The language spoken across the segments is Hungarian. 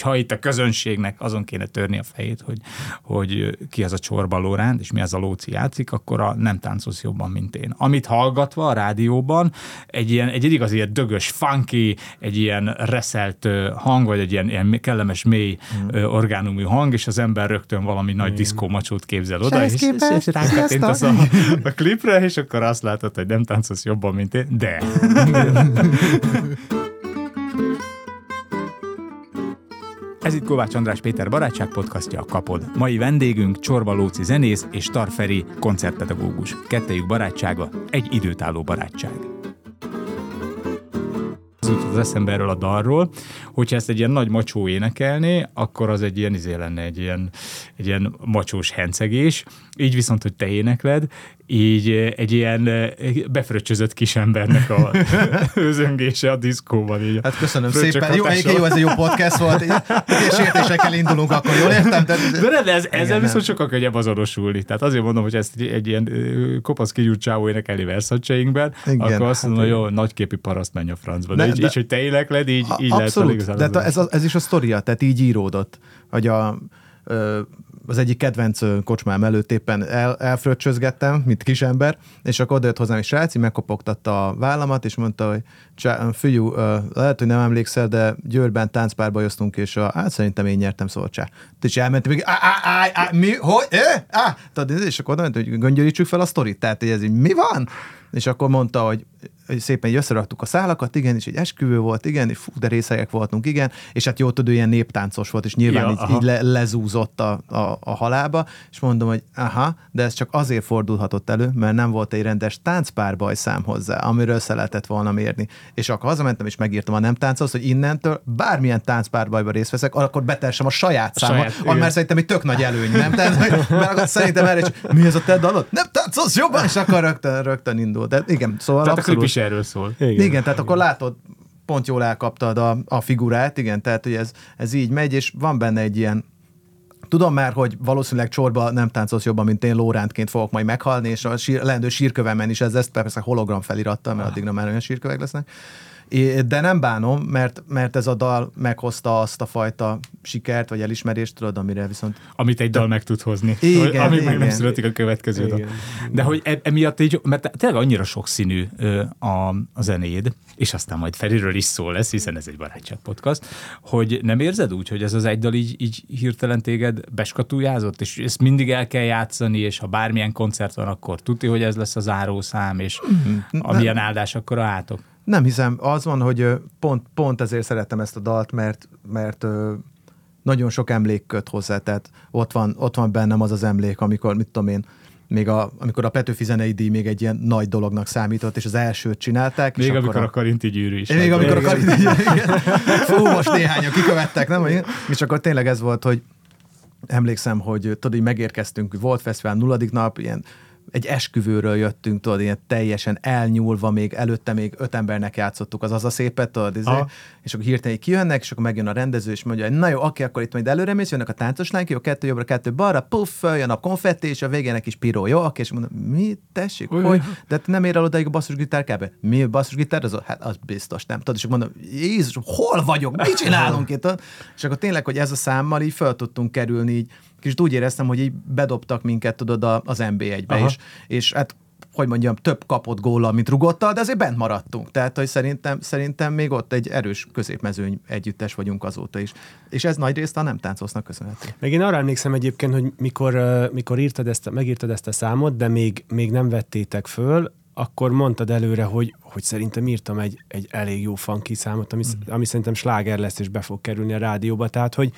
Ha itt a közönségnek azon kéne törni a fejét, hogy, hogy ki az a Csorba Lóránd, és mi az a Lóci játszik, akkor a nem táncolsz jobban, mint én. Amit hallgatva a rádióban, egy ilyen, egy igazi ilyen dögös, funky, egy ilyen reszelt hang, vagy egy ilyen, ilyen kellemes, mély mm. orgánumú hang, és az ember rögtön valami mm. nagy diszkómacsót képzel oda, és, és, és rákattint a, a klipre, és akkor azt látod, hogy nem táncolsz jobban, mint én, de. Ez itt Kovács András Péter barátság podcastja a Kapod. Mai vendégünk Csorba Lóci zenész és Tarferi koncertpedagógus. Kettejük barátsága egy időtálló barátság az eszembe erről a dalról, hogyha ezt egy ilyen nagy macsó énekelné, akkor az egy ilyen izé lenne, egy ilyen, egy ilyen macsós hencegés. Így viszont, hogy te énekled, így egy ilyen befröccsözött kisembernek a özöngése a diszkóban. Így hát köszönöm szépen. Jó, egyébként jó, ez egy jó podcast volt. És értésekkel indulunk, akkor jól értem? De, de nem, ez, ezzel nem. viszont sokkal könnyebb azonosulni. Tehát azért mondom, hogy ezt egy, egy ilyen kopasz kigyúrt csávó énekelni verszatcsainkben, akkor azt mondom, hát, hogy jó, nagyképi paraszt menj a francba. De, de, így, de, így, hogy te énekled, így, így abszolút, lehet. De ez, ez is a sztoria, tehát így íródott, hogy a az egyik kedvenc kocsmám előtt éppen el, elfröccsözgettem, mint kisember, és akkor odajött hozzám egy srác, megkopogtatta a vállamat, és mondta, hogy fiú, lehet, hogy nem emlékszel, de Győrben táncpárba jöztünk, és a, hát szerintem én nyertem, szóval csá. És elmentem, még, á, á, mi, hogy, eh? Á, tudod, és akkor oda hogy göngyölítsük fel a sztorit, tehát, hogy ez így, mi van? És akkor mondta, hogy hogy szépen összeraktuk a szálakat, igen, és egy esküvő volt, igen, és fú, de részegek voltunk, igen, és hát jó tudő, ilyen néptáncos volt, és nyilván ja, így, így le, lezúzott a, a, a halába, és mondom, hogy aha, de ez csak azért fordulhatott elő, mert nem volt egy rendes táncpárbaj szám hozzá, amiről össze lehetett volna mérni. És akkor hazamentem, és megírtam a nem tánchoz, hogy innentől bármilyen táncpárbajban részt veszek, akkor betersem a saját számot, már szerintem egy tök nagy előny, nem? Tehát, mert szerintem erre is, mi ez a te dalod? Nem táncolsz jobban, és akkor rögtön, rögtön indul. De igen, szóval Tehát abszolút... a erről szól. Igen, igen tehát igen. akkor látod, pont jól elkaptad a, a figurát, igen, tehát hogy ez, ez így megy, és van benne egy ilyen Tudom már, hogy valószínűleg csorba nem táncolsz jobban, mint én Lórántként fogok majd meghalni, és a sír, leendő sírkövemen is ez lesz, persze hologram felirattal, mert addigra már olyan sírkövek lesznek. De nem bánom, mert, mert ez a dal meghozta azt a fajta sikert, vagy elismerést, tudod, amire viszont... Amit egy dal meg tud hozni. Igen, Ami meg nem születik a következő igen. dal. De hogy e, emiatt így, mert tényleg annyira sokszínű a, a zenéd, és aztán majd Feriről is szól lesz, hiszen ez egy barátság podcast, hogy nem érzed úgy, hogy ez az egy dal így, így hirtelen téged beskatuljázott, és ezt mindig el kell játszani, és ha bármilyen koncert van, akkor tudja, hogy ez lesz a zárószám, és mm, amilyen áldás, akkor a átok. Nem hiszem, az van, hogy pont, pont ezért szerettem ezt a dalt, mert, mert nagyon sok emlék köt hozzá, tehát ott van, ott van bennem az az emlék, amikor, mit tudom én, még a, amikor a Petőfi zenei díj még egy ilyen nagy dolognak számított, és az elsőt csinálták. Még és amikor a, a Karinti gyűrű is. Még amikor a Karinti gyűrű, Fú, most néhányan kikövettek, nem? És akkor tényleg ez volt, hogy emlékszem, hogy tudod, hogy megérkeztünk, volt fesztivál nulladik nap, ilyen egy esküvőről jöttünk, tudod, ilyen teljesen elnyúlva, még előtte még öt embernek játszottuk az az a szépet, tudod, izé, és akkor hirtelen kijönnek, és akkor megjön a rendező, és mondja, hogy na jó, oké, akkor itt majd előre mész, jönnek a táncos lányok, jó, kettő jobbra, kettő balra, puff, jön a konfetti, és a végén egy kis piró, jó, oké, és mondom, mi, tessék, Uj. hogy, de te nem ér el odaig a basszusgitár kb. Mi a basszusgitár? Az, hát az biztos nem. Tudod, és mondom, Jézus, hol vagyok, mit csinálunk itt? És akkor tényleg, hogy ez a számmal így fel tudtunk kerülni így kicsit úgy éreztem, hogy így bedobtak minket, tudod, az NB1-be, is, és hát hogy mondjam, több kapott góla, mint rugottal, de azért bent maradtunk. Tehát, hogy szerintem, szerintem még ott egy erős középmezőny együttes vagyunk azóta is. És ez nagy részt a nem táncosznak köszönhető. Meg én arra emlékszem egyébként, hogy mikor, mikor írtad ezt, megírtad ezt a számot, de még, még nem vettétek föl, akkor mondtad előre, hogy, hogy szerintem írtam egy, egy elég jó funky számot, ami, mm. ami szerintem sláger lesz, és be fog kerülni a rádióba. Tehát, hogy,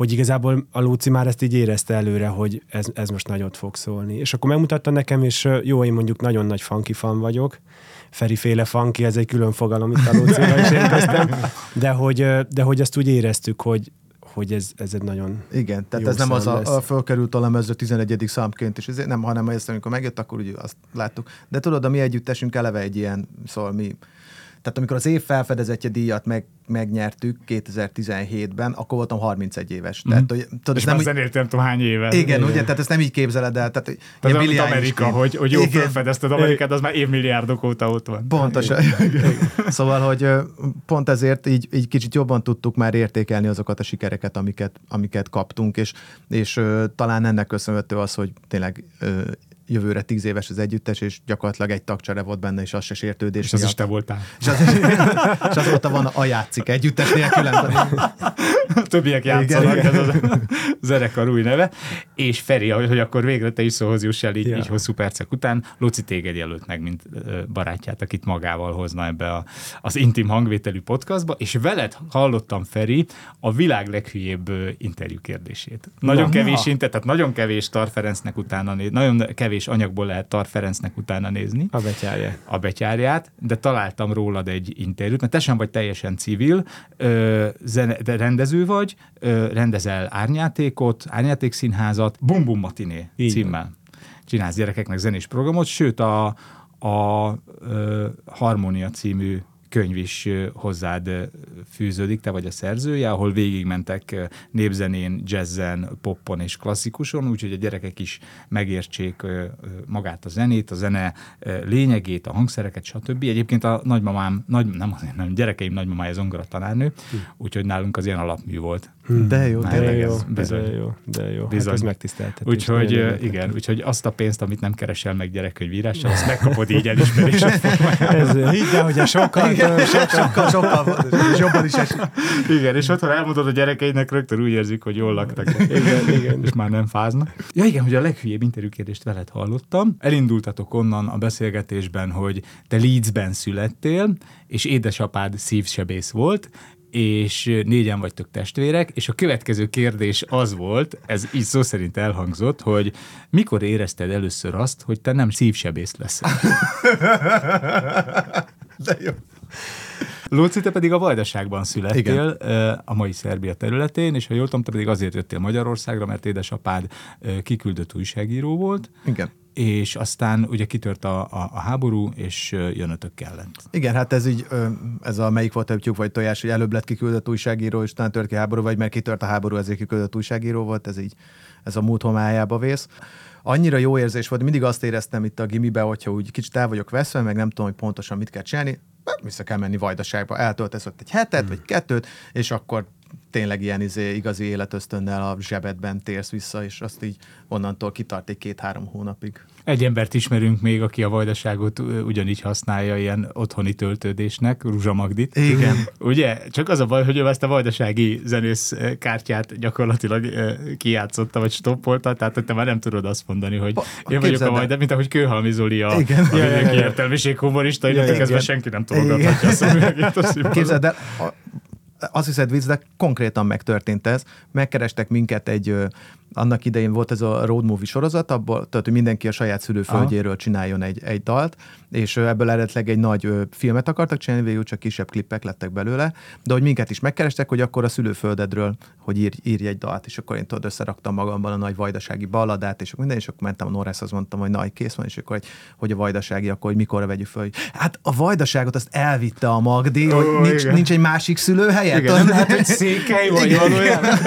hogy igazából a Lóci már ezt így érezte előre, hogy ez, ez most nagyot fog szólni. És akkor megmutatta nekem, és jó, én mondjuk nagyon nagy funky fan vagyok, Feri féle funky, ez egy külön fogalom, itt a Lócival is érkeztem, de hogy, de hogy ezt úgy éreztük, hogy, hogy ez, ez egy nagyon Igen, tehát ez nem az a, lesz. a fölkerült a lemezre 11. számként, és ezért nem, hanem ezt, amikor megjött, akkor ugye azt láttuk. De tudod, a mi együttesünk eleve egy ilyen, szóval mi, tehát amikor az év felfedezetje díjat meg, megnyertük 2017-ben, akkor voltam 31 éves. Tehát, hogy, tudod, Mhm. És nem úgy, zenéltem tudom hány éve. igen, ugye, tehát ezt nem így képzeled el. Tehát, Tehát olyan, mint Amerika, hogy, hogy jó Igen. felfedezted Amerikát, az már évmilliárdok óta ott van. Pontosan. szóval, hogy pont ezért így, így kicsit jobban tudtuk már értékelni azokat a sikereket, amiket, amiket kaptunk, és, és talán ennek köszönhető az, hogy tényleg jövőre tíz éves az együttes, és gyakorlatilag egy tagcsere volt benne, és az se sértődés És az is miatt. te voltál. És, az, és azóta van a játszik együttes nélkül. Többiek játszanak, Igen, ez a zenekar új neve. És Feri, hogy akkor végre te is szóhoz juss el így, Ja. így hosszú percek után. Luci téged jelölt meg, mint barátját, akit magával hozna ebbe a, az intim hangvételű podcastba, és veled hallottam, Feri, a világ leghülyébb interjú kérdését. Nagyon Na, kevés inter, tehát nagyon kevés Tar Ferencnek utána nagyon kevés anyagból lehet Tar Ferencnek utána nézni A betyárja. a betyárját, de találtam rólad egy interjút, mert te sem vagy teljesen civil, ö, zene, de rendező vagy, ö, rendezel árnyátékot, árnyátékszínházat, Bum Bum Matiné Így címmel. Csinálsz gyerekeknek zenés programot, sőt a, a ö, Harmónia című könyv is hozzád fűződik, te vagy a szerzője, ahol végigmentek népzenén, jazzen, poppon és klasszikuson, úgyhogy a gyerekek is megértsék magát a zenét, a zene lényegét, a hangszereket, stb. Egyébként a nagymamám, nagy, nem azért, nem, gyerekeim nagymamája zongora tanárnő, úgyhogy nálunk az ilyen alapmű volt. De jó, Már De tényleg. jó, ez bizony. de jó, de jó. Bizony. Hát ez megtiszteltetés. Úgyhogy igen, úgyhogy azt a pénzt, amit nem keresel meg gyerekkönyvírással, azt megkapod így elismerésre. Ez, hidd el, hogy a sokkal, Sokkal, sokkal, sokkal és jobban is esik. Igen, és otthon elmondod a gyerekeidnek, rögtön úgy érzik, hogy jól laktak. Igen, igen. És már nem fáznak. Ja igen, hogy a leghülyébb interjúkérdést veled hallottam. Elindultatok onnan a beszélgetésben, hogy te Leedsben születtél, és édesapád szívsebész volt, és négyen vagytok testvérek, és a következő kérdés az volt, ez így szó szerint elhangzott, hogy mikor érezted először azt, hogy te nem szívsebész leszel? De jó. Lóci, te pedig a Vajdaságban születtél, Igen. a mai Szerbia területén, és ha jól tudom, te pedig azért jöttél Magyarországra, mert édesapád kiküldött újságíró volt, Igen. és aztán ugye kitört a, a, a háború, és jönötök kellett. Igen, hát ez így, ez a melyik volt a tyúk vagy tojás, hogy előbb lett kiküldött újságíró, és utána tört ki háború, vagy mert kitört a háború, ezért kiküldött újságíró volt, ez így, ez a múlt homályába vész. Annyira jó érzés volt, mindig azt éreztem itt a gimibe, hogyha úgy kicsit el vagyok veszve, meg nem tudom, hogy pontosan mit kell csinálni, vissza kell menni Vajdaságba, eltöltesz ott egy hetet, vagy kettőt, és akkor tényleg ilyen izé, igazi életösztönnel a zsebedben térsz vissza, és azt így onnantól kitart egy két-három hónapig. Egy embert ismerünk még, aki a Vajdaságot ugyanígy használja ilyen otthoni töltődésnek, Ruzsa Magdit. Igen. Ugye? Csak az a baj, hogy ő ezt a vajdasági zenész kártyát gyakorlatilag kijátszotta, vagy stoppolta, tehát hogy te már nem tudod azt mondani, hogy Pa- én vagyok a. Vajda, mint ahogy Kőhalmi Zoli a, Igen. a Ja, ja, ja. értelmiség humorista, kezdve igen. senki nem tologathatja a szemüvegét. Képzeld el, a- azt hiszed vicc, de konkrétan megtörtént ez. Megkerestek minket egy, annak idején volt ez a road movie sorozat, abból, tehát hogy mindenki a saját szülőföldjéről csináljon egy, egy dalt, és ebből eredetileg egy nagy ö, filmet akartak csinálni, végül csak kisebb klippek lettek belőle, de hogy minket is megkerestek, hogy akkor a szülőföldedről, hogy ír, írj egy dalt, és akkor én tudod, összeraktam magamban a nagy vajdasági balladát, és minden, és akkor mentem a Norrászhoz, mondtam, hogy na, hogy kész van, és akkor, hogy, hogy a vajdasági, akkor hogy mikorra vegyük föl, hogy hát a vajdaságot azt elvitte a Magdi, hogy Ó, nincs, igen. nincs egy másik szülőhelye? Igen, nem lehet, hogy székely vagy valójában.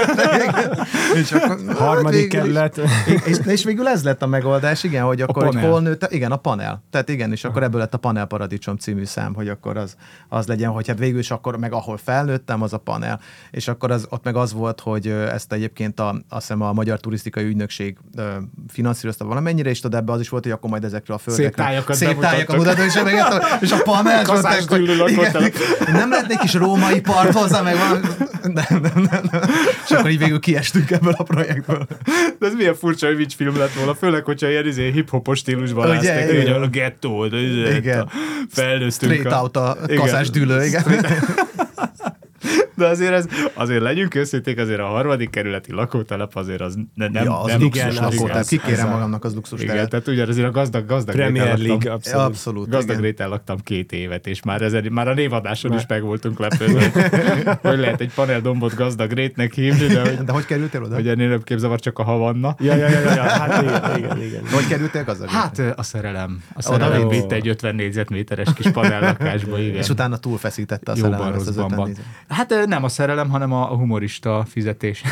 és akkor, Harmadik végül is- kerület. és, és végül ez lett a megoldás, igen, hogy akkor panel. hol nőtt, igen, a panel. Tehát igen, és akkor ebből lett a Panel Paradicsom című szám, hogy akkor az, az legyen, hogy hát végül is akkor meg ahol felnőttem, az a panel. És akkor az, ott meg az volt, hogy ezt egyébként a, azt hiszem a Magyar Turisztikai Ügynökség finanszírozta valamennyire, és tudod, ebbe az is volt, hogy akkor majd ezekről a földekről. Szép tájakat mutattak, és, meg, és a panel nem lett egy kis római part hozzá, meg valami. Nem, nem, nem, nem. És akkor így végül kiestünk ebből a projektből. De ez milyen furcsa, hogy vicc film lett volna, főleg, hogyha ilyen izé, hip-hopos stílusban Ugye, láztak, hogy igen. a gettó, de izé, Igen. a- felnőztünk. Straight out a kaszás dűlő, igen. De azért, ez, azért legyünk őszinték, azért a harmadik kerületi lakótelep azért az ne, nem, ja, az nem luxus igen, lakótelep. Kikérem magamnak az luxus Igen, teret. tehát ugye azért a gazdag, gazdag Premier réten League, laktam, abszolút. Abszolút. Gazdag igen. réten laktam két évet, és már, ezen, már a névadáson is meg voltunk lepődve. hogy lehet egy paneldombot gazdag rétnek hívni, de hogy, De hogy kerültél oda? hogy ennél nem képzavar csak a havanna. Ja, ja, ja, ja, ja, hát igen, igen, igen. Hogy kerültél gazdag? Hát a szerelem. A szerelem vitt. egy 50 négyzetméteres kis panellakásba, igen. És utána túlfeszítette a szerelem ezt az. Hát nem a szerelem, hanem a a humorista fizetés.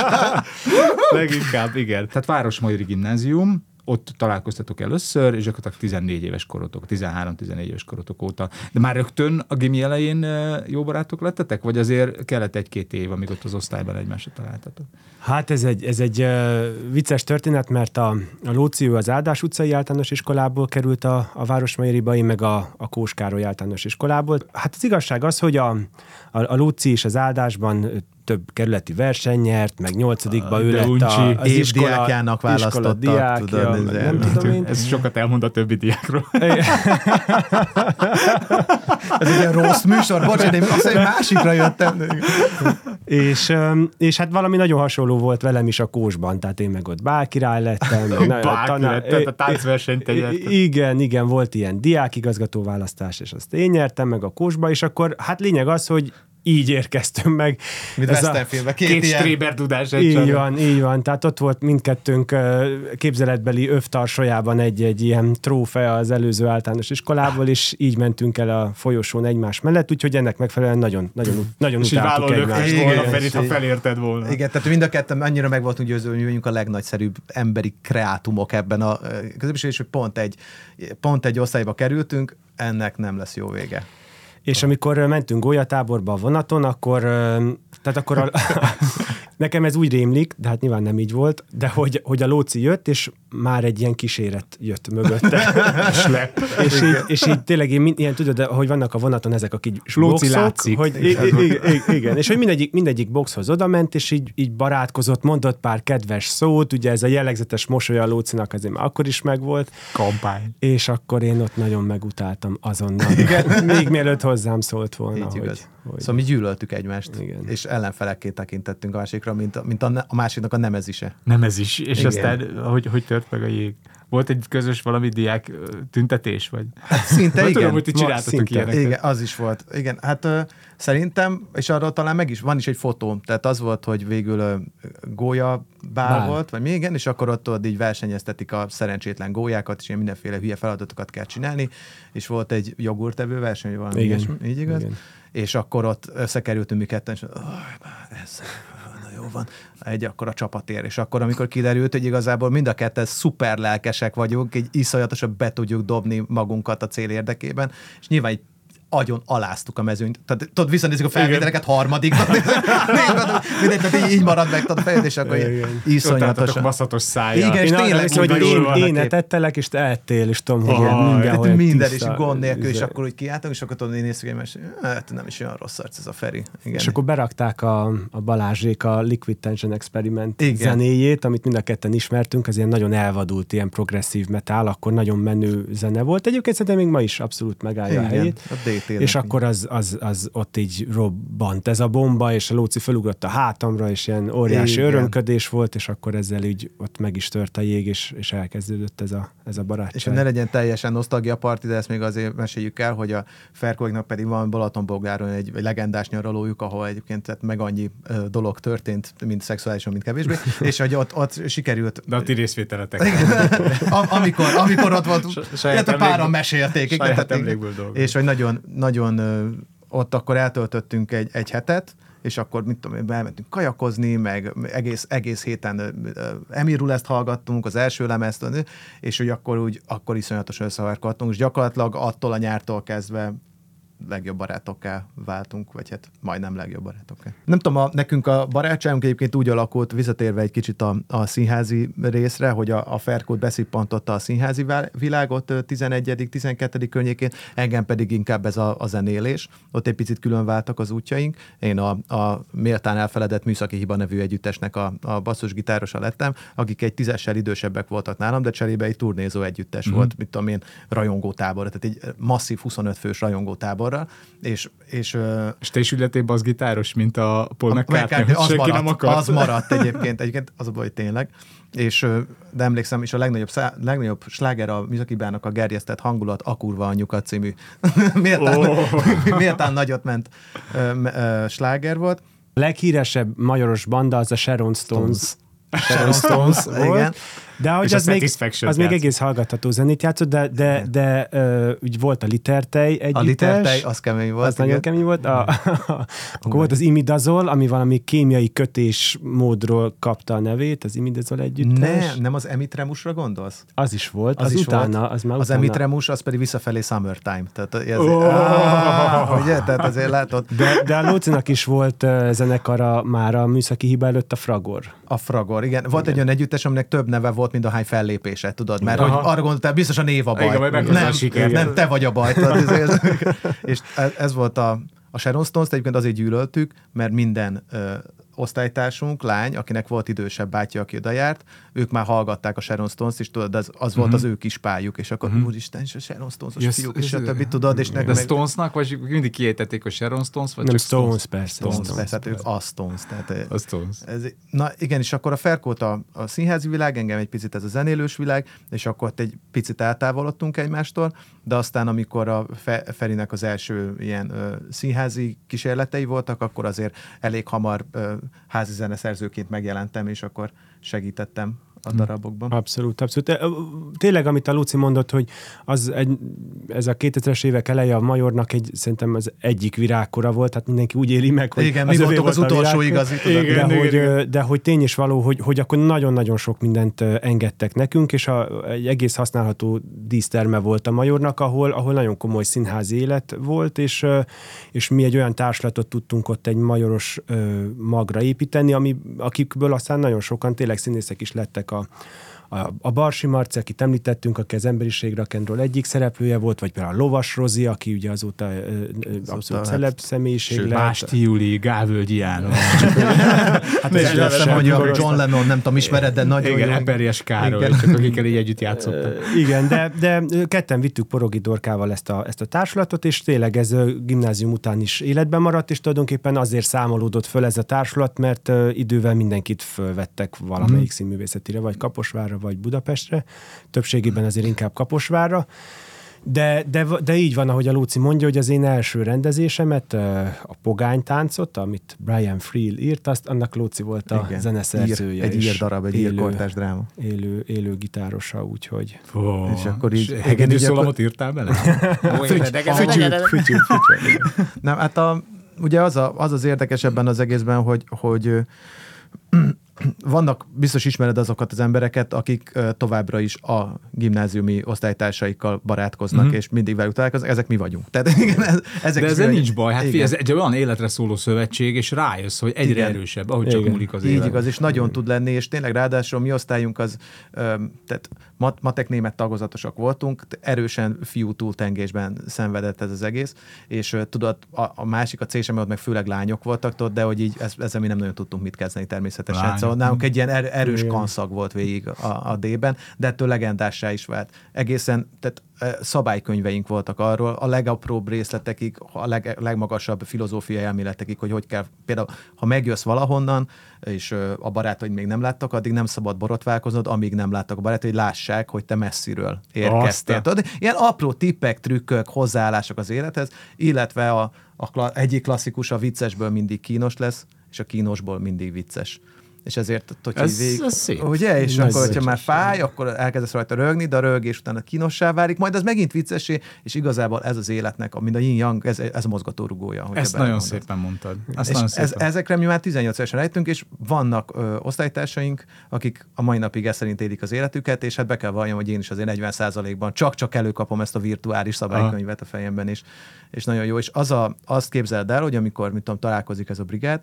Leginkább, igen. Tehát Városmajori Gimnázium, ott találkoztatok először, és gyakorlatilag 14 éves korotok, 13-14 éves korotok óta. De már rögtön a gimi elején jó barátok lettetek? Vagy azért kellett egy-két év, amíg ott az osztályban egymásra találtatok? Hát ez egy, ez egy vicces történet, mert a, a Lóció az Áldás utcai általános iskolából került a, a Városmajoriba, én meg a, a Kós Károly általános iskolából. Hát az igazság az, hogy a, a, a Lóci és az Áldásban több kerületi verseny nyert, meg nyolcadikba ő lett a, az iskola, Évdiákjának iskola diákja, tudod, meg ez nem tudom én. Ez sokat elmond a többi diákról. Ez egy rossz műsor, bocsánat, én azt hogy másikra jöttem. És, és hát valami nagyon hasonló volt velem is a Kósban, tehát én meg ott bálkirály lettem. lett, tehát a táncversenyt. Igen, igen, volt ilyen diákigazgató választás, és azt én nyertem meg a Kósba, és akkor hát lényeg az, hogy így érkeztünk meg. Mint Ez a- filmben, két, Két ilyen. stréber tudás egy így van, így van. Tehát ott volt mindkettőnk képzeletbeli övtarsolyában egy-egy ilyen trófea az előző általános iskolából, és így mentünk el a folyosón egymás mellett, úgyhogy ennek megfelelően nagyon, nagyon, nagyon És utáltuk egymást. lökés volna, Igen, Ferit, ha felérted volna. Igen, tehát mind a ketten annyira meg voltunk győződve, hogy mi vagyunk a legnagyszerűbb emberi kreátumok ebben a közösségben, és hogy pont egy, pont egy osztályba kerültünk, ennek nem lesz jó vége. És amikor mentünk golyatáborba a vonaton, akkor, tehát akkor a, nekem ez úgy rémlik, de hát nyilván nem így volt, de hogy, hogy a Lóci jött, és már egy ilyen kíséret jött mögötte. Slep. és, így, és így tényleg én, ilyen tudod, hogy vannak a vonaton ezek a kis Lóci boxok, látszik. Hogy, i- i- i- igen, és hogy mindegyik, mindegyik boxhoz odament, és így, így barátkozott, mondott pár kedves szót, ugye ez a jellegzetes mosoly a Lócinak azért már akkor is megvolt, Kampány. és akkor én ott nagyon megutáltam azonnal. Igen. Még mielőtt hozzám szólt volna, Így hogy, igaz. Hogy Szóval mi gyűlöltük egymást, Igen. és ellenfelekké tekintettünk a másikra, mint a, mint a, ne- a másiknak a nemezise. Nem ez is. És Igen. aztán, hogy, hogy tört meg a jég? Volt egy közös valami diák tüntetés, vagy? Szinte Vagy igen. tudom, hogy ti csináltatok szinte. ilyeneket. Igen, az is volt. Igen, hát ö, szerintem, és arról talán meg is, van is egy fotó, tehát az volt, hogy végül ö, gólya bál Bál. volt, vagy mi igen, és akkor ott, ott így versenyeztetik a szerencsétlen gólyákat, és ilyen mindenféle hülye feladatokat kell csinálni, és volt egy jogurtevő verseny, vagy valami Igen. ilyesmi, így igaz? Igen. És akkor ott összekerültünk mi ketten, és oh, ez, jó van, egy akkor a csapatér, és akkor, amikor kiderült, hogy igazából mind a ketten szuper lelkesek vagyunk, így iszonyatosan be tudjuk dobni magunkat a cél érdekében, és nyilván így agyon aláztuk a mezőnyt. Tehát tudod, visszanézzük a felvételeket harmadikban. Mindegy, tehát így, így marad meg tudod, a fejed, és akkor Igen. iszonyatosan. baszatos szájjal. Igen, és én tényleg hiszem, hogy én, én etettelek, és te ettél, és tudom, hogy tehát mindenhol ilyen minden, és gond nélkül, és akkor úgy kiálltunk, és akkor tudod, én néztük egymást, hát nem is olyan rossz arc ez a Feri. Igen. És akkor berakták a, a Balázsék a Liquid Tension Experiment Igen. Zenéjét, amit mind a ketten ismertünk, az ilyen nagyon elvadult, ilyen progresszív metal, akkor nagyon menő zene volt. Egyébként szerintem még ma is abszolút megállja a helyét. a DT-nek És akkor az, az, az ott így robbant ez a bomba, és a Lóci felugrott a hátamra, és ilyen óriási Igen. örömködés volt, és akkor ezzel így ott meg is tört a jég, és, és elkezdődött ez a, ez a barátság. És hogy ne legyen teljesen nosztalgia parti, de ezt még azért meséljük el, hogy a Ferkoliknak pedig van Balatonbolgáron egy, egy legendás nyaralójuk, ahol egyébként tehát meg annyi ö, dolog történt, mint szexuálisan, mint kevésbé, és hogy ott, ott sikerült De a ti részvételetek. Am- amikor, amikor ott volt, saját illetve emlékből- páran mesélték. igen, saját tehát. És hogy nagyon, nagyon ott akkor eltöltöttünk egy, egy hetet, és akkor mit tudom elmentünk kajakozni, meg egész, egész héten Emirul ezt hallgattunk, az első lemezt, és hogy akkor úgy, akkor iszonyatosan összevarkodtunk, és gyakorlatilag attól a nyártól kezdve legjobb barátokká váltunk, vagy hát majdnem legjobb barátokká. Nem tudom, a, nekünk a barátságunk egyébként úgy alakult, visszatérve egy kicsit a, a színházi részre, hogy a, a Ferkót beszippantotta a színházi világot ö, 11 12 környékén, engem pedig inkább ez a, a zenélés. Ott egy picit külön váltak az útjaink. Én a, a méltán elfeledett Műszaki Hiba nevű együttesnek a, a basszusgitárosa lettem, akik egy tízessel idősebbek voltak nálam, de cserébe egy turnézó együttes mm-hmm. volt, mit tudom én, rajongótábor, tehát egy masszív 25 fős rajongótábor, sorral, és, és És te is ületél bassgitáros, mint a Paul McCartney, az senki maradt, nem akart. az maradt egyébként, egyébként az a baj, tényleg. És, de emlékszem, és a legnagyobb, szá, legnagyobb sláger a Mizakibának a gerjesztett hangulat, a kurva anyukat című. méltán, oh. méltán nagyot ment ö, ö, sláger volt. A leghíresebb majoros banda az a Sharon Stones. Stones. Sharon Stones Igen. De hogy a az, még, az még egész hallgatható zenét játszott, de, de, de ö, úgy volt a Litertej együttes. A litertej, az kemény volt. az nagyon igen. kemény volt. A, akkor volt az imidazol, ami valami kémiai kötés módról kapta a nevét, az imidazol együttes. Nem, nem az Emitremusra gondolsz? Az is volt, Az, az, is utána, volt. az már az utána. Emitremus, az pedig visszafelé Summertime. Tehát, ez, oh! ah, ugye? Tehát azért látod, De, de a Lócinak is volt zenekara már a műszaki hiba előtt a Fragor. a Fragor. Igen, volt egy olyan együttes, aminek több neve volt, mint a hány fellépése, tudod? Mert hogy Aha. arra gondoltál, biztos a név a baj. Igen, a nem, sikert. nem, te vagy a baj. Tudod, ez, ez, és ez, volt a, a Sharon Stones-t egyébként azért gyűlöltük, mert minden osztálytársunk, lány, akinek volt idősebb bátyja, aki oda járt, ők már hallgatták a Sharon Stones-t, és tudod, az, az volt az ő kis pályuk, és akkor uh-huh. úristen, és a Sharon Stones-os Ja, fiúk, és ez- stb. tudod, és De nekem Stonesnak, vagy mindig kiejtették, hogy Sharon Stones, vagy Nem csak Stones, persze. Stones, Stones. persze, hát ők a Stones. Tehát, ö, A Stones. ez, na igen, és akkor a Ferkót a, a színházi világ, engem egy picit ez a zenélős világ, és akkor ott egy picit eltávolodtunk egymástól, de aztán amikor a Fe, Ferinek az első ilyen ö, színházi kísérletei voltak, akkor azért elég hamar ö, házi zeneszerzőként megjelentem, és akkor segítettem a darabokban. Abszolút, abszolút. Tényleg, amit a Luci mondott, hogy az egy, ez a 2000-es évek eleje a Majornak egy, szerintem az egyik virágkora volt, hát mindenki úgy éli meg, hogy Igen, mi övé voltunk volt az utolsó igazi, tudod. de, Igen, hogy, igen, de hogy tény is való, hogy, hogy akkor nagyon-nagyon sok mindent engedtek nekünk, és a, egy egész használható díszterme volt a Majornak, ahol, ahol nagyon komoly színházi élet volt, és, és mi egy olyan társulatot tudtunk ott egy majoros magra építeni, ami, akikből aztán nagyon sokan tényleg színészek is lettek a, Europa. A, a Barsi Marci, akit említettünk, aki az emberiség rock'n'roll egyik szereplője volt, vagy például a Lovas Rozi, aki ugye azóta, ö, ö, abszolút hát, celeb személyiség Sőt, lett. Másti Júli, Gávölgyi János. Hát És ez azt hiszem, sem hogy a. John Lennon, nem tudom, ismered, de nagyon Igen. Eperjes Károly, Igen. csak akikkel így együtt játszottak. Igen, de, de ketten vittük Porogi Dorkával ezt a, ezt a társulatot, és tényleg ez gimnázium után is életben maradt, és tulajdonképpen azért számolódott föl ez a társulat, mert idővel mindenkit fölvettek valamelyik mm. színművészetire, vagy Kaposvárra, vagy Budapestre, többségében azért inkább Kaposvárra. De, de, de így van, ahogy a Lúci mondja, hogy az én első rendezésemet, a Pogány táncot, amit Brian Friel írt, azt annak Lúci volt a Igen. zeneszerzője. Ír, egy ír darab, egy élő- kortás dráma. élő, élő gitárosa, úgyhogy Oh, És akkor így- Hegedű szólamot írtál bele? Fütyült, fütyült, fütyült. Nem, hát a, ugye az, a, az az érdekes ebben az egészben, hogy, hogy vannak, biztos ismered azokat az embereket, akik továbbra is a gimnáziumi osztálytársaikkal barátkoznak, Mhm. mm-hmm. és mindig velük találkoznak, ezek mi vagyunk. Tehát igen, ez, ezek De ezzel nincs baj. Hát Igen. figyelj, ez egy olyan életre szóló szövetség, és rájössz, hogy egyre Igen. erősebb, ahogy csak Igen. múlik az Így élet. igaz, és nagyon tud lenni, és tényleg ráadásul mi osztályunk az, tehát mat, matek német tagozatosak voltunk, erősen fiú túltengésben szenvedett ez az egész, és tudod, a, a másik, a C ott meg főleg lányok voltak, tudod, de hogy így ez, ezzel mi nem nagyon tudtunk mit kezdeni természetesen. Lányok. Szóval nálunk egy ilyen er, erős kanszag volt végig a, a D-ben, de ettől legendássá is vált. Egészen, tehát szabálykönyveink voltak arról, a legapróbb részletekig, a leg, legmagasabb filozófiai elméletekig, hogy hogy kell, például ha megjössz valahonnan, és a barátaid még nem láttak, addig nem szabad borotválkoznod, amíg nem láttak a barátaid, hogy lássák, hogy te messziről érkeztél. Tudod, ilyen apró tippek, trükkök, hozzáállások az élethez, illetve a, a egyik klasszikus a viccesből mindig kínos lesz, és a kínosból mindig vicces. És ezért, hogy Ez- végig, ez szép. ugye, és Nagy akkor, hogyha már fáj, akkor elkezdesz rajta rögni, de a rögés utána kínossá válik, majd az megint viccesé, és igazából ez az életnek, mint a yin yang, ez, ez a mozgatórugója. Ezt nagyon belegondolsz. szépen mondtad. Ezt És nagyon ez, szépen. ezekre mi már 18 évesen rejtünk, és vannak ö, osztálytársaink, akik a mai napig ezt szerint élik az életüket, és hát be kell valljam, hogy én is azért 40%-ban csak-csak előkapom ezt a virtuális szabálykönyvet a fejemben, és, és nagyon jó. És az a, azt képzeld el, hogy amikor, mit tudom, találkozik ez a brigád,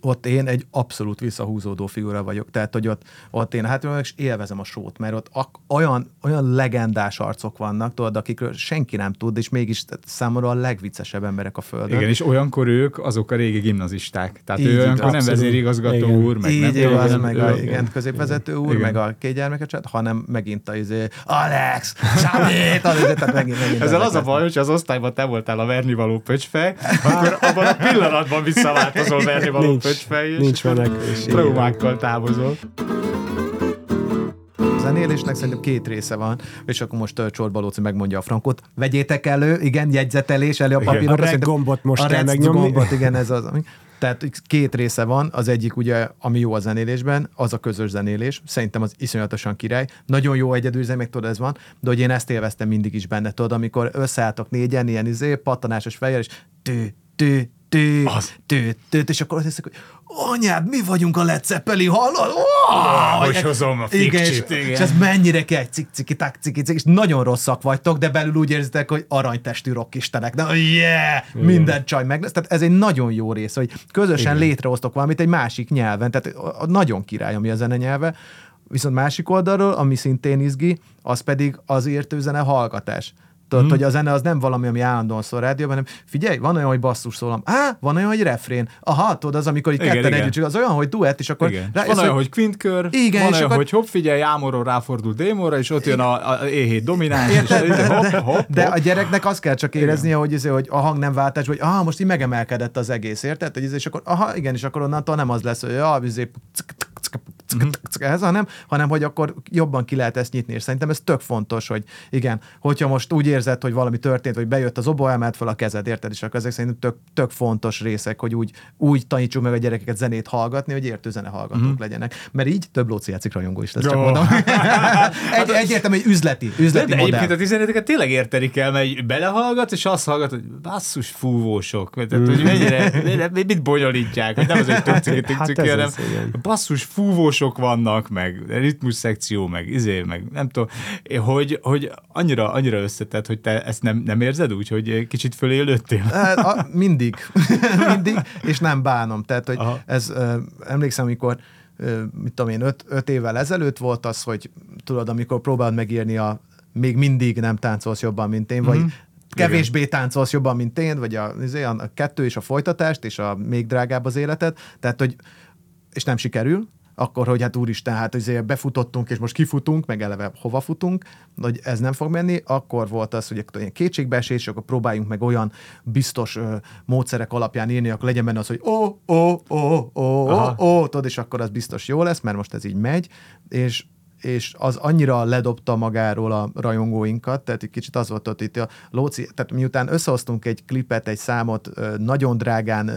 ott én egy abszolút visszahúzódó figura vagyok. Tehát, hogy ott, ott én hát és élvezem a sót, mert ott ak- olyan, olyan legendás arcok vannak, tudod, akikről senki nem tud, és mégis számomra a legviccesebb emberek a földön. Igen, és olyankor ők azok a régi gimnazisták. Tehát Így, ő olyankor nem abszolút. vezérigazgató Igen. úr, meg Így nem igaz, nem- meg ő- a igen, középvezető úr, Igen. meg a két gyermeket, hanem megint a izé, Alex, Sámét, az, izé, tehát megint, megint Ezzel az a baj, hogy az osztályban te voltál a vernivaló pöcsfej, akkor abban a pillanatban visszaváltozol vernivaló pöcsfej, nincs menekvés. traumákkal távozol. A zenélésnek szerintem két része van, és akkor most uh, Csorba Lóci megmondja a frankot. Vegyétek elő, igen, jegyzetelés, elő a papírokat. A gombot most a kell megnyomni. gombot, igen, ez az. Ami. Tehát két része van, az egyik ugye, ami jó a zenélésben, az a közös zenélés. Szerintem az iszonyatosan király. Nagyon jó egyedül meg tudod, ez van, de hogy én ezt élveztem mindig is benne, tudod, amikor összeálltok négyen, ilyen izé, pattanásos fejjel, és tő, tő, tő, Az. tő, tő, és akkor azt hiszek, hogy anyád, mi vagyunk a Led Zeppelin, hallod? Oh, hogy hozom a igen, és, igen. és ez mennyire kell, cik, ciki, tak, ciki, ciki, és nagyon rosszak vagytok, de belül úgy érzitek, hogy aranytestű rockistenek. Na, yeah! Minden csaj meg lesz. Tehát ez egy nagyon jó rész, hogy közösen Igen. létrehoztok valamit egy másik nyelven. Tehát a- a nagyon király, ami a zene nyelve. Viszont másik oldalról, ami szintén izgi, az pedig az értő zene hallgatás. Tudod, hmm. hogy a zene az nem valami, ami állandóan szól rádióban, hanem figyelj, van olyan, hogy basszus szólam. Á, van olyan, hogy refrén. Aha, tudod, az, amikor itt Igen, ketten igen. együtt, az olyan, hogy duett, és akkor Igen. rá- És van olyan, hogy kvintkör, Igen, van és olyan, akkor- hogy hopp, figyelj, Ámorról ráfordul Démorra, és ott jön a, a éhét domináns, és Érted? így hopp, hopp, De hopp. a gyereknek azt kell csak éreznie, hogy, izé, hogy a hang nem váltás, hogy aha, most így megemelkedett az egész, érted? Izé, és akkor, aha, igen, és akkor onnantól nem az lesz, hogy ja, izé, ez, hanem, hanem hogy akkor jobban ki lehet ezt nyitni, és szerintem ez tök fontos, hogy igen, hogyha most úgy érzed, hogy valami történt, vagy bejött az obo, emelt fel a kezed, érted? És akkor ezek szerintem tök, tök fontos részek, hogy úgy, úgy tanítsuk meg a gyerekeket zenét hallgatni, hogy értő zene hallgatók mm. legyenek. Mert így több Lóci játszik rajongó is lesz, csak mondom. Egy, egyértelmű, hogy üzleti, üzleti De modell. egyébként a tizeneteket tényleg érteni kell, mert belehallgat, és azt hallgat, hogy basszus fúvósok. Tehát, hogy mennyire, mennyire- mit bonyolítják, hogy nem az, hogy tök ciki, Hát hanem az, igen. Fúvósok vannak, meg ritmus szekció, meg izé, meg nem tudom, hogy, hogy annyira, annyira összetett, hogy te ezt nem, nem érzed úgy, hogy kicsit fölélődtél? Hát, a, mindig. mindig, és nem bánom. Tehát, hogy Aha. ez, emlékszem, amikor mit tudom én, öt, öt évvel ezelőtt volt az, hogy tudod, amikor próbálod megírni a még mindig nem táncolsz jobban, mint én, vagy kevésbé táncolsz jobban, mint én, vagy a, izé, a, a kettő és a folytatást, és a még drágább az életed. Tehát, hogy és nem sikerül, akkor, hogy hát úristen, hát azért befutottunk, és most kifutunk, meg eleve hova futunk, hogy ez nem fog menni, akkor volt az, hogy ilyen kétségbeesés, és akkor próbáljunk meg olyan biztos ö, módszerek alapján írni, akkor legyen benne az, hogy ó, ó, ó, ó, ó, ó, tudod, és akkor az biztos jó lesz, mert most ez így megy, és és az annyira ledobta magáról a rajongóinkat, tehát egy kicsit az volt ott itt a Lóci, tehát miután összehoztunk egy klipet, egy számot, nagyon drágán,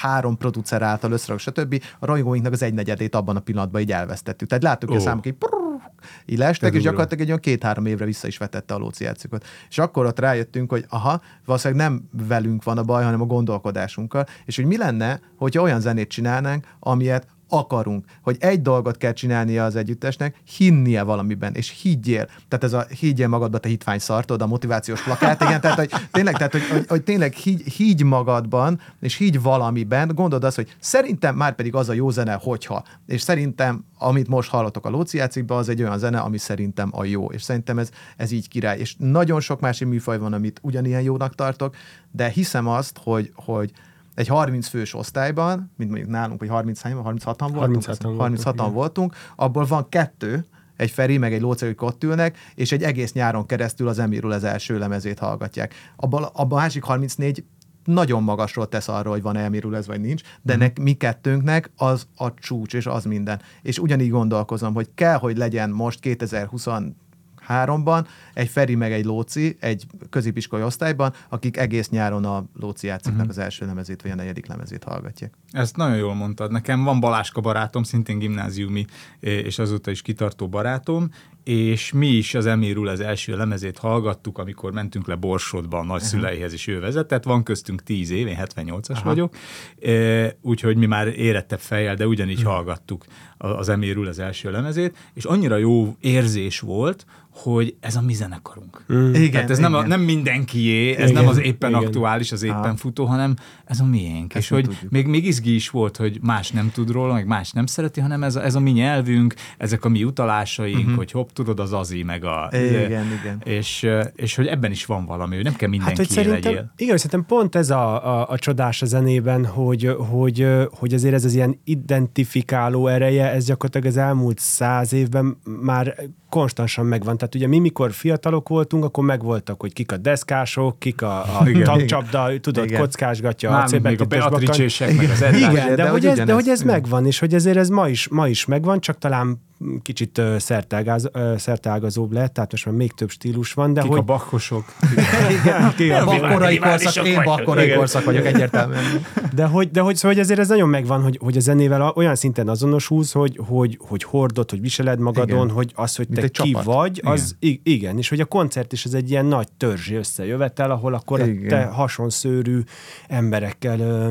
három producer által összerak, stb., a rajongóinknak az egynegyedét abban a pillanatban így elvesztettük. Tehát láttuk, hogy a számok így prrrr, így leestek, és gyakorlatilag egy olyan két-három évre vissza is vetette a Lóci játszokat. És akkor ott rájöttünk, hogy aha, valószínűleg nem velünk van a baj, hanem a gondolkodásunkkal, és hogy mi lenne, hogyha olyan zenét csinálnánk, amilyet akarunk, hogy egy dolgot kell csinálnia az együttesnek, hinnie valamiben, és higgyél. Tehát ez a higgyél magadba, te hitvány szartod, a motivációs plakát, igen, tehát hogy tényleg, tehát, hogy, hogy, hogy tényleg higgy, higgy magadban, és higgy valamiben, gondold azt, hogy szerintem már pedig az a jó zene, hogyha. És szerintem, amit most hallotok a Lóci játszikban, az egy olyan zene, ami szerintem a jó. És szerintem ez, ez így király. És nagyon sok másik műfaj van, amit ugyanilyen jónak tartok, de hiszem azt, hogy, hogy egy 30 fős osztályban, mint mondjuk nálunk, hogy 30 hányan, 36-an voltunk, 36-an 36 voltunk, 36-an igen. voltunk, abból van kettő, egy Feri, meg egy Lóci, akik ott ülnek, és egy egész nyáron keresztül az Emirul az első lemezét hallgatják. Abban, abban a másik 34 nagyon magasról tesz arról, hogy van Emirul ez vagy nincs, de nek, mi kettőnknek az a csúcs, és az minden. És ugyanígy gondolkozom, hogy kell, hogy legyen most 2020 háromban, egy Feri meg egy Lóci, egy középiskolai osztályban, akik egész nyáron a Lóci játsziknak uh-huh. az első lemezét, vagy a negyedik lemezét hallgatják. Ezt nagyon jól mondtad. Nekem van Baláska barátom, szintén gimnáziumi, és azóta is kitartó barátom, és mi is az Emirul az első lemezét hallgattuk, amikor mentünk le Borsodba a nagyszüleihez, és ő vezetett. Van köztünk 10 év, én 78-as Aha. vagyok, úgyhogy mi már érettebb fejjel, de ugyanígy hmm. hallgattuk az Emirul az első lemezét, és annyira jó érzés volt, hogy ez a mi zenekarunk. Mm. Igen, Tehát ez igen. Nem, a, nem mindenkié, ez igen, nem az éppen igen. aktuális, az éppen ha. futó, hanem ez a miénk. Ezt és hogy még, még izgi is volt, hogy más nem tud róla, meg más nem szereti, hanem ez a, ez a mi nyelvünk, ezek a mi utalásaink, uh-huh. hogy hopp, tudod, az azi, meg a... Igen, igen. És, és hogy ebben is van valami, hogy nem kell mindenki hát, hogy szerintem, legyél. Igen, szerintem pont ez a, a, a csodás a zenében, hogy, hogy, hogy azért ez az ilyen identifikáló ereje, ez gyakorlatilag az elmúlt száz évben már konstansan megvan. Tehát ugye mi, mikor fiatalok voltunk, akkor megvoltak, hogy kik a deszkások, kik a, a igen, tagcsapda, igen. tudod, igen. kockásgatja Már a még a Beatrice-sek, meg az Igen, de, de, hogy ez, de hogy ez megvan, és hogy ezért ez ma is, ma is megvan, csak talán kicsit szerteágaz, uh, szerteágazóbb lett, tehát most már még több stílus van. De Kik hogy... a bakkosok? igen, ki a bakkorai korszak, én bakkorai korszak vagyok egyértelműen. De hogy, de hogy, szóval hogy ezért ez nagyon megvan, hogy, hogy a zenével olyan szinten azonosulsz, hogy, hogy, hogy hordod, hogy viseled magadon, igen. hogy az, hogy Mint te ki csapat. vagy, az igen. igen. És hogy a koncert is ez egy ilyen nagy törzsi összejövetel, ahol akkor igen. te hasonszőrű emberekkel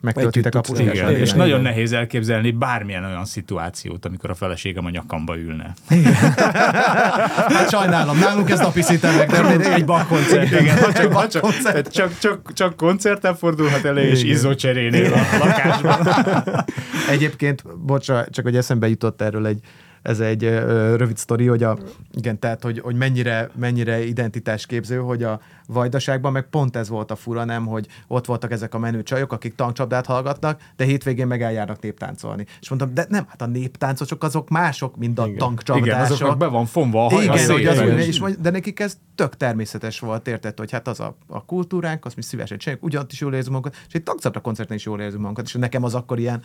megtöltitek a pusztát. Igen, és igen. nagyon nehéz elképzelni bármilyen olyan szituációt, amikor a feleségem a nyakamba ülne. Igen. hát sajnálom, nálunk ez napi szinten meg, de egy bakkoncert. Igen, csak, bak csak, csak, csak, csak koncerten fordulhat elő, és izzócserénél a lakásban. Egyébként, bocsa, csak hogy eszembe jutott erről egy ez egy ö, rövid sztori, hogy a, igen, tehát, hogy, hogy mennyire, mennyire identitásképző, hogy a vajdaságban meg pont ez volt a fura, nem, hogy ott voltak ezek a menő csajok, akik tankcsapdát hallgatnak, de hétvégén meg eljárnak néptáncolni. És mondtam, de nem, hát a néptáncosok azok mások, mint a igen. tankcsapdások. Igen, azoknak be van fonva a Igen, hogy az, és de nekik ez tök természetes volt, érted, hogy hát az a, a kultúránk, azt mi szívesen csináljuk, ugyanott is jól érzünk magunkat, és egy tankcsapda koncerten is jól érzünk magunkat, és nekem az akkor ilyen,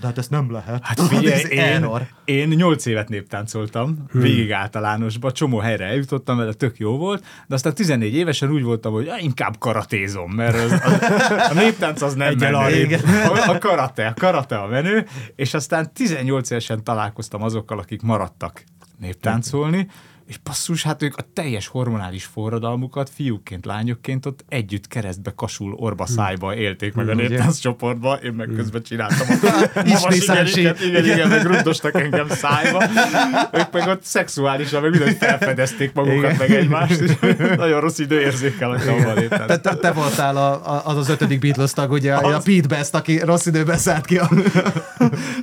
de hát ezt nem lehet. Hát figyelj, én, én 8 évet néptáncoltam, hmm. végig általánosba, csomó helyre eljutottam vele, tök jó volt, de aztán 14 évesen úgy voltam, hogy ja, inkább karatézom, mert az, az, a néptánc az nem menő. A, a karate, a karate a menő, és aztán 18 évesen találkoztam azokkal, akik maradtak néptáncolni, és basszus, hát ők a teljes hormonális forradalmukat fiúként, lányokként ott együtt keresztbe kasul orba hm. szájba élték meg a hm, néptánc csoportba, én meg hm. közben csináltam a igen, igen, igen, meg rundostak engem szájba, ők meg ott szexuálisan, meg mindent felfedezték magukat, igen. meg egymást, és nagyon rossz idő érzékelek abban te, te, te voltál a, a, az az ötödik Beatles tag, ugye az... a Pete Best, aki rossz időben szállt ki. A...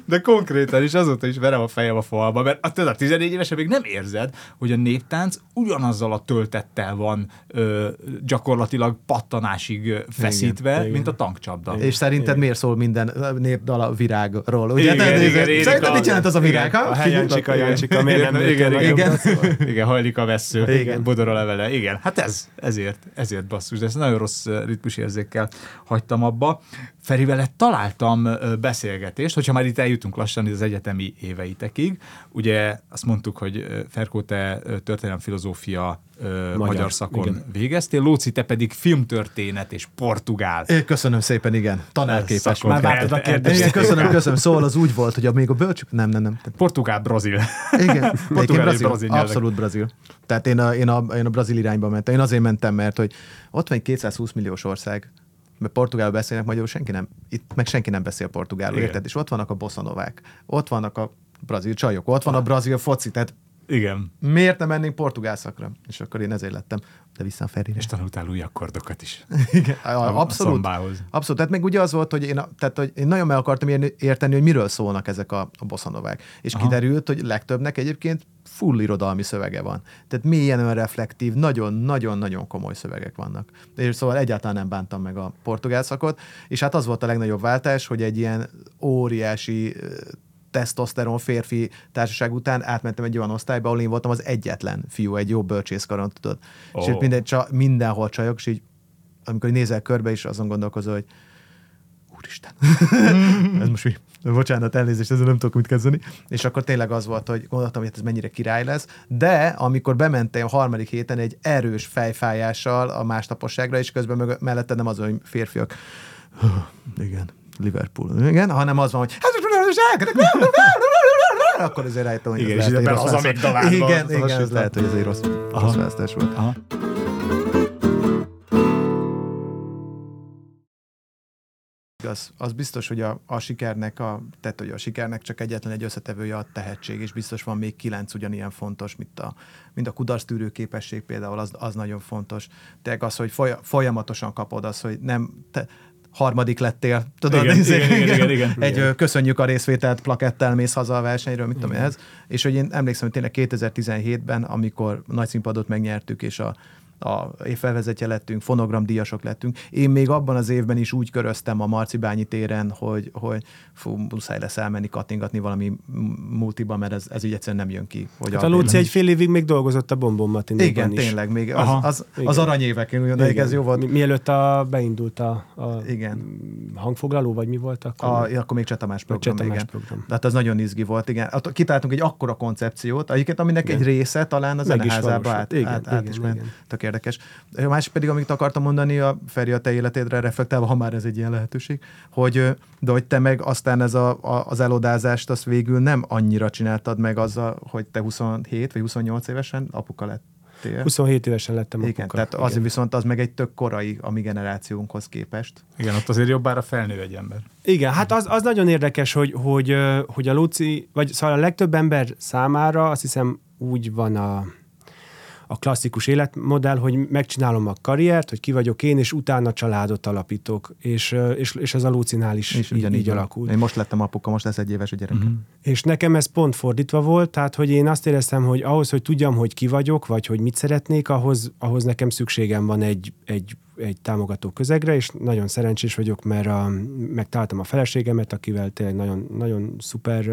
De konkrétan is azóta is verem a fejem a falba, mert a 14 évesen még nem érzed, hogy a néptánc ugyanazzal a töltettel van ö, gyakorlatilag pattanásig feszítve, igen, mint igen. a tankcsapda. És szerinted igen. miért szól minden népdal a virágról? Ugye? Igen, De, igen, igen, szerinted mit jelent az a virág? Igen, a helyencsika, jancsika, miért nem igen, igen, igen, igen, hajlik a vesző, igen. bodor a levele. Igen, hát ez, ezért, ezért basszus, de ezt nagyon rossz ritmusérzékkel hagytam abba. Ferivel találtam beszélgetést, hogyha már itt eljutunk lassan az egyetemi éveitekig. Ugye azt mondtuk, hogy Ferkó, te történelem filozófia magyar, magyar szakon igen. végeztél, Lóci, te pedig filmtörténet és portugál. É, köszönöm szépen, igen. Tanárképes. Már vártad a kérdést. Igen, köszönöm, köszönöm. Szóval az úgy volt, hogy a, még a bölcsük... Nem, nem, nem. Portugál, brazil. Igen, portugál, brazil, brazil abszolút brazil. Tehát én a, én, a, én a brazil irányba mentem. Én azért mentem, mert hogy ott van egy 220 milliós ország, mert portugál beszélnek magyarul, senki nem, itt meg senki nem beszél portugálul, érted? És ott vannak a bossanovák, ott vannak a brazil csajok, ott van a brazil foci, tehát igen. Miért nem mennénk portugál szakra? És akkor én ezért lettem, de vissza a Ferire. És tanultál új akkordokat is. Igen, a, abszolút. A abszolút. Tehát még ugye az volt, hogy én, tehát, hogy én nagyon meg akartam érteni, hogy miről szólnak ezek a, a bossanovák. És Aha. kiderült, hogy legtöbbnek egyébként full irodalmi szövege van. Tehát mélyen olyan reflektív, nagyon-nagyon-nagyon komoly szövegek vannak. És szóval egyáltalán nem bántam meg a portugál szakot, és hát az volt a legnagyobb váltás, hogy egy ilyen óriási tesztoszteron férfi társaság után átmentem egy olyan osztályba, ahol én voltam az egyetlen fiú, egy jó bölcsészkaron, tudod. Oh. És minden, csa, mindenhol csajok, és így amikor nézel körbe, is azon gondolkozol, hogy úristen, ez most mi? Bocsánat, elnézést, ezzel nem tudok mit kezdeni. És akkor tényleg az volt, hogy gondoltam, hogy hát ez mennyire király lesz. De amikor bementem a harmadik héten egy erős fejfájással a másnaposságra, és közben meg, mellette nem az, hogy férfiak. igen, Liverpool. Igen, hanem az van, hogy akkor azért rájöttem, hogy Igen, ez lehet, hogy rossz választás. amigdaládba Igen, az igen, ez lehet, hogy ez egy rossz, rossz választás volt. Aha. Az, az biztos, hogy a, a sikernek, a, tehát, hogy a sikernek csak egyetlen egy összetevője a tehetség, és biztos van még kilenc ugyanilyen fontos, mint a, mint a kudarctűrő képesség például, az, az nagyon fontos. Tehát az, hogy folya, folyamatosan kapod, az, hogy nem te, harmadik lettél, tudod, Igen, izé, igen, igen, igen, igen. egy ö, köszönjük a részvételt plakettel mész haza a versenyről, mit tudom én ez, és hogy én emlékszem, hogy tényleg 2017-ben, amikor nagy színpadot megnyertük, és a a évfelvezetje lettünk, fonogramdíjasok lettünk. Én még abban az évben is úgy köröztem a Marcibányi téren, hogy, hogy fú, muszáj lesz elmenni kattingatni valami multiba, mert ez, ez így egyszerűen nem jön ki. Hogy Hát a Lóci egy fél évig még dolgozott a Bombon Matinében Igen, is. tényleg, még az, Aha. az, az, Igen. aranyévek, én úgy gondolom, ez jó volt. Mi- Mielőtt a, beindult a, a Igen. hangfoglaló, vagy mi volt akkor? A, ja, akkor még Csetamás program, Csetamás igen. program. De hát az nagyon izgi volt, igen. Ott Kitáltunk egy akkora koncepciót, egyébként aminek Igen. egy része talán a Meg is zeneházába át. Igen, át, át igen, is ment. igen. Tök érdekes. A másik pedig, amit akartam mondani, a Feri a te életédre reflektálva, ha már ez egy ilyen lehetőség, hogy, de hogy te meg aztán ez a, a, az elodázást, azt végül nem annyira csináltad meg azzal, hogy te 27 vagy 28 évesen apuka lettél. 27 évesen lettem Igen, apuka. tehát az viszont az meg egy tök korai a mi generációnkhoz képest. Igen, ott azért jobbára felnő egy ember. Igen, hát az, az nagyon érdekes, hogy, hogy, hogy a Luci, vagy szóval a legtöbb ember számára azt hiszem úgy van a, a klasszikus életmodell, hogy megcsinálom a karriert, hogy ki vagyok én, és utána családot alapítok. És, és, és ez a Lucinál is És így, így alakult. Én most lettem apuka, most lesz egy éves a gyerek. Mhm. És nekem ez pont fordítva volt, tehát hogy én azt éreztem, hogy ahhoz, hogy tudjam, hogy ki vagyok, vagy hogy mit szeretnék, ahhoz, ahhoz nekem szükségem van egy, egy, egy támogató közegre, és nagyon szerencsés vagyok, mert a, megtaláltam a feleségemet, akivel tényleg nagyon, nagyon szuper,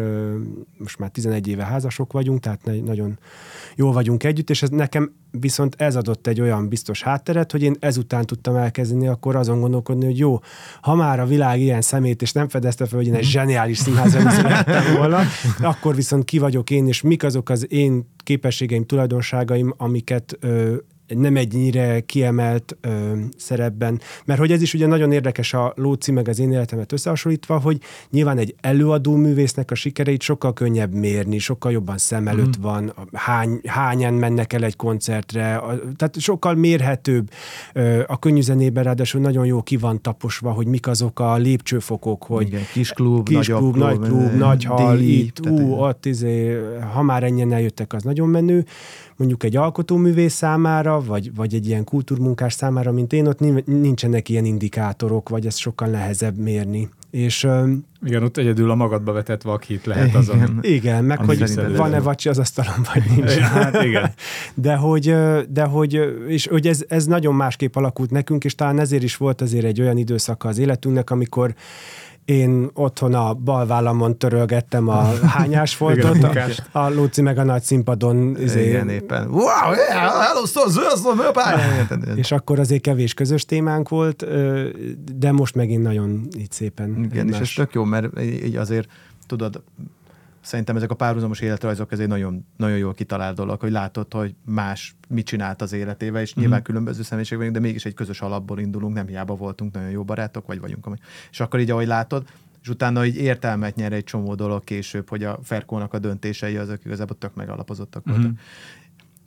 most már 11 éve házasok vagyunk, tehát nagyon jól vagyunk együtt, és ez nekem viszont ez adott egy olyan biztos hátteret, hogy én ezután tudtam elkezdeni akkor azon gondolkodni, hogy jó, ha már a világ ilyen szemét, és nem fedezte fel, hogy én egy zseniális színházban szerettem volna, akkor viszont ki vagyok én, és mik azok az én képességeim, tulajdonságaim, amiket ö, nem egynyire kiemelt ö, szerepben. Mert hogy ez is ugye nagyon érdekes a Lóci meg az én életemet összehasonlítva, hogy nyilván egy előadó művésznek a sikereit sokkal könnyebb mérni, sokkal jobban szem előtt van, hány, hányan mennek el egy koncertre, a, tehát sokkal mérhetőbb ö, a könnyű zenében, ráadásul nagyon jó ki van taposva, hogy mik azok a lépcsőfokok, hogy Igen, kis klub, kis nagyobb klub, nagy klub, ö, nagy hal, itt, ú, egy- ott, izé, ha már ennyien eljöttek, az nagyon menő. Mondjuk egy alkotóművész számára, vagy, vagy egy ilyen kultúrmunkás számára, mint én, ott nin- nincsenek ilyen indikátorok, vagy ez sokkal nehezebb mérni. És Igen, ott egyedül a magadba vetett vakhit lehet azon. Igen. igen, meg hogy van-e vacsi az asztalon, vagy nincs. Hát igen. De hogy, de hogy, és hogy ez, ez nagyon másképp alakult nekünk, és talán ezért is volt azért egy olyan időszaka az életünknek, amikor én otthon a bal vállamon törölgettem a Igen, hányásfoltot, a a, a Lóci meg a nagy színpadon izé, Igen, éppen. Wow, yeah, so, so, so, so. és akkor azért kevés közös témánk volt, de most megint nagyon így szépen Igen, és ez egymás- tök jó, mert így azért, tudod, szerintem ezek a párhuzamos életrajzok, ez egy nagyon, nagyon jól kitalált dolog, hogy látod, hogy más mit csinált az életével, és nyilván Mhm. különböző személyiségek vagyunk, de mégis egy közös alapból indulunk, nem hiába voltunk nagyon jó barátok, vagy vagyunk. És akkor így, ahogy látod, és utána így értelmet nyer egy csomó dolog később, hogy a Ferkónak a döntései azok igazából tök megalapozottak voltak. Mhm.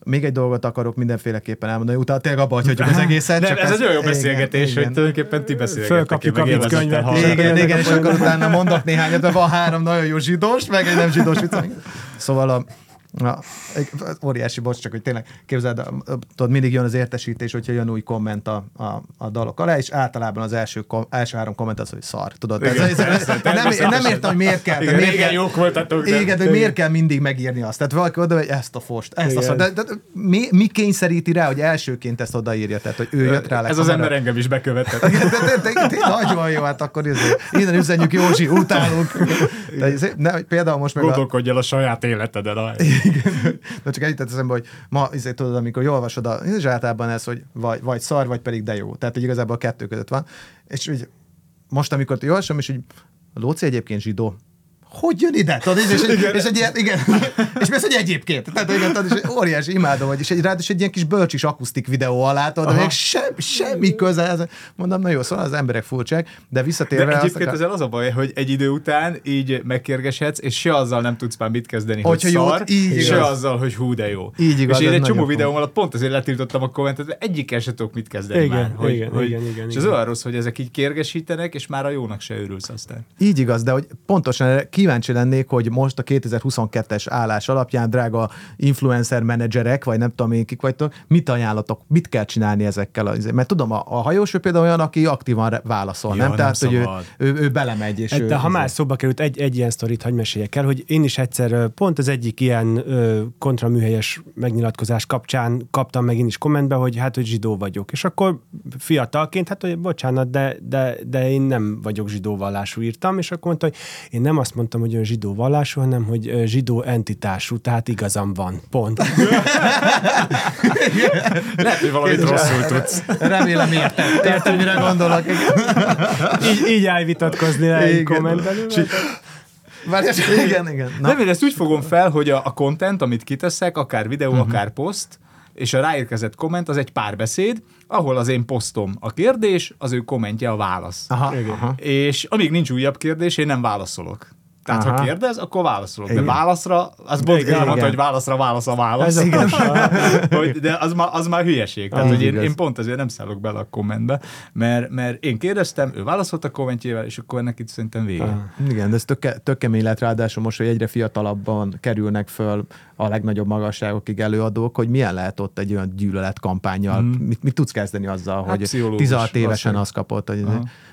Még egy dolgot akarok mindenféleképpen elmondani, utána tényleg abba hagyhatjuk az egészet. Nem, csak ez egy olyan jó beszélgetés, igen. hogy tulajdonképpen ti beszélgettek. Fölkapjuk a vicc könyvet, Igen, igen, és akkor utána mondok néhányat, de van három nagyon jó zsidós, meg egy nem zsidós vicc. Szóval a, a, egy óriási bocs, csak hogy tényleg képzeld, a- a- tudod, mindig jön az értesítés, hogyha jön új komment a, a, a dalok alá, és általában az első, kom, első három komment az, hogy szar. Tudod, ez, ez, ez, ez, nem, én nem értem, hogy miért kell. Igen, miért kell jók voltatok, de- igen, de hogy miért kell mindig megírni azt? Tehát valaki oda, hogy ezt a fost, ezt a Igen. szar. De, de, mi, mi kényszeríti rá, hogy elsőként ezt odaírja? Tehát, hogy ő jött rá Ez az ember engem is bekövetett. Igen, de, de, de, de, nagyon jó, hát akkor izé, innen üzenjük Józsi, utálunk. De, izé, például most meg a, Gondolkodj el a saját életeden. A- de csak eljutott eszembe, hogy ma izé, tudod, amikor jól olvasod, a, és általában ez, hogy vagy, vagy szar, vagy pedig de jó. Tehát, igazából a kettő között van. És úgy, most, amikor jól olvasom, és úgy, Lóci egyébként zsidó. Hogy jön ide? Tudod, és, és, és, és egy ilyen, igen, és mi az, hogy egyébként. Tehát, igen, tudod, és óriási imádom, hogy és egy, ráadásul egy ilyen kis bölcsis akusztik videó alá, tudod, de még sem, semmi köze. Mondom, na jó, szóval az emberek furcsák, de visszatérve... De egyébként ezzel az a baj, hogy egy idő után így megkérgeshetsz, és se azzal nem tudsz már mit kezdeni, hogy Hogyha jó, szar, így se igaz. azzal, hogy hú, de jó. Így igaz, és én egy csomó videóm alatt pont azért letiltottam a kommentet, mert egyikkel se tudok mit kezdeni Igen, már. Hogy, igen, hogy, igen, igen, és igen. az olyan rossz, hogy ezek így kérgesítenek, és már a jónak se örülsz aztán. Így igaz, de hogy pontosan erre kíváncsi lennék, hogy most a 2022-es állás alapján, drága influencer menedzserek, vagy nem tudom én kik vagytok, mit ajánlatok, mit kell csinálni ezekkel? Az, mert tudom, a, a hajós ő például olyan, aki aktívan válaszol, Ja, nem? nem Tehát, hogy ő, szabad. ő, ő, belemegy. És ő, de ha már szóba került, egy, egy ilyen sztorit hagy meséljek el, hogy én is egyszer pont az egyik ilyen ö, kontraműhelyes megnyilatkozás kapcsán kaptam meg én is kommentbe, hogy hát, hogy zsidó vagyok. És akkor fiatalként, hát, hogy bocsánat, de, de, de én nem vagyok zsidó vallású írtam, és akkor mondta, hogy én nem azt mondtam, hogy ön zsidó vallású, hanem, hogy zsidó entitású, tehát igazam van. Pont. Lehet, hogy valamit rosszul tudsz. Remélem érted. Érted, mire gondolok. így, így állj vitatkozni le egy Igen. kommentelő. Várj, igen, igen. Na, Nem, én ezt úgy fogom fel, hogy a, a content, amit kiteszek, akár videó, uh-huh. akár poszt, és a ráérkezett komment az egy párbeszéd, ahol az én posztom a kérdés, az ő kommentje a válasz. aha, aha. És amíg nincs újabb kérdés, én nem válaszolok. Tehát Aha. ha kérdez, akkor válaszolok. De válaszra, az Igen, mondta, igen. hogy válaszra válasz a válasz. Ez hogy, de az már, az már hülyeség. Tehát, hogy én, én, pont ezért nem szállok bele a kommentbe, mert, mert én kérdeztem, ő válaszolt a kommentjével, és akkor ennek itt szerintem vége. Ah. Igen, de ez tök, tök kemény lett ráadásul most, hogy egyre fiatalabban kerülnek föl a legnagyobb magasságokig előadók, hogy milyen lehet ott egy olyan gyűlöletkampányjal, mm. mit, mit tudsz kezdeni azzal, Hát hogy pszichológus 16 évesen azt kapott, hogy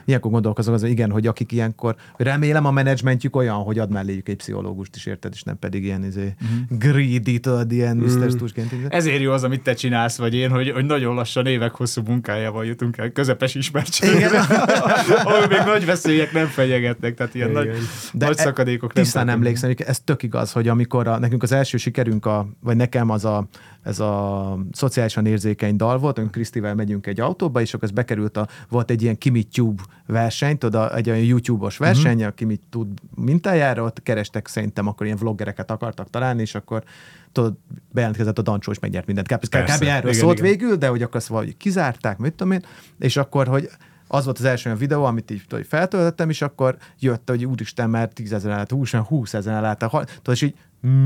ilyenkor gondolkozok azon, igen, hogy akik ilyenkor, hogy remélem a menedzsmentjük olyan, hogy ad melléjük egy pszichológust is, érted, és nem pedig ilyen izé, mm. greedy, tudod, ilyen Mr. Stusként. Ezért jó az, amit te csinálsz, vagy én, hogy, hogy nagyon lassan évek hosszú munkájával jutunk el közepes ismertségre, ahol még nagy veszélyek nem fenyegetnek, tehát ilyen nagy, De nagy e- szakadékok nem Tisztán tartanak. emlékszem, hogy ez tök igaz, hogy amikor a, nekünk az első sikerünk, a, vagy nekem az a, ez a szociálisan érzékeny dal volt, amikor Krisztivel megyünk egy autóba, és akkor ez bekerült a, volt egy ilyen Kimi Tube verseny, tudod, egy olyan YouTube-os verseny, uh-huh. a Kimi tud mintájára, ott kerestek szerintem, akkor ilyen vloggereket akartak találni, és akkor tudod, bejelentkezett a Dancsó, és megnyert mindent. Kb. Kb. Persze. erről Igen, szólt igen. végül, de hogy akkor azt valahogy kizárták, mit tudom én, és akkor, hogy az volt az első olyan videó, amit így tudod, feltöltöttem, és akkor jött, hogy úristen, mert tízezeren lát, húsz, húsz ezeren látták, ha- tudod, és így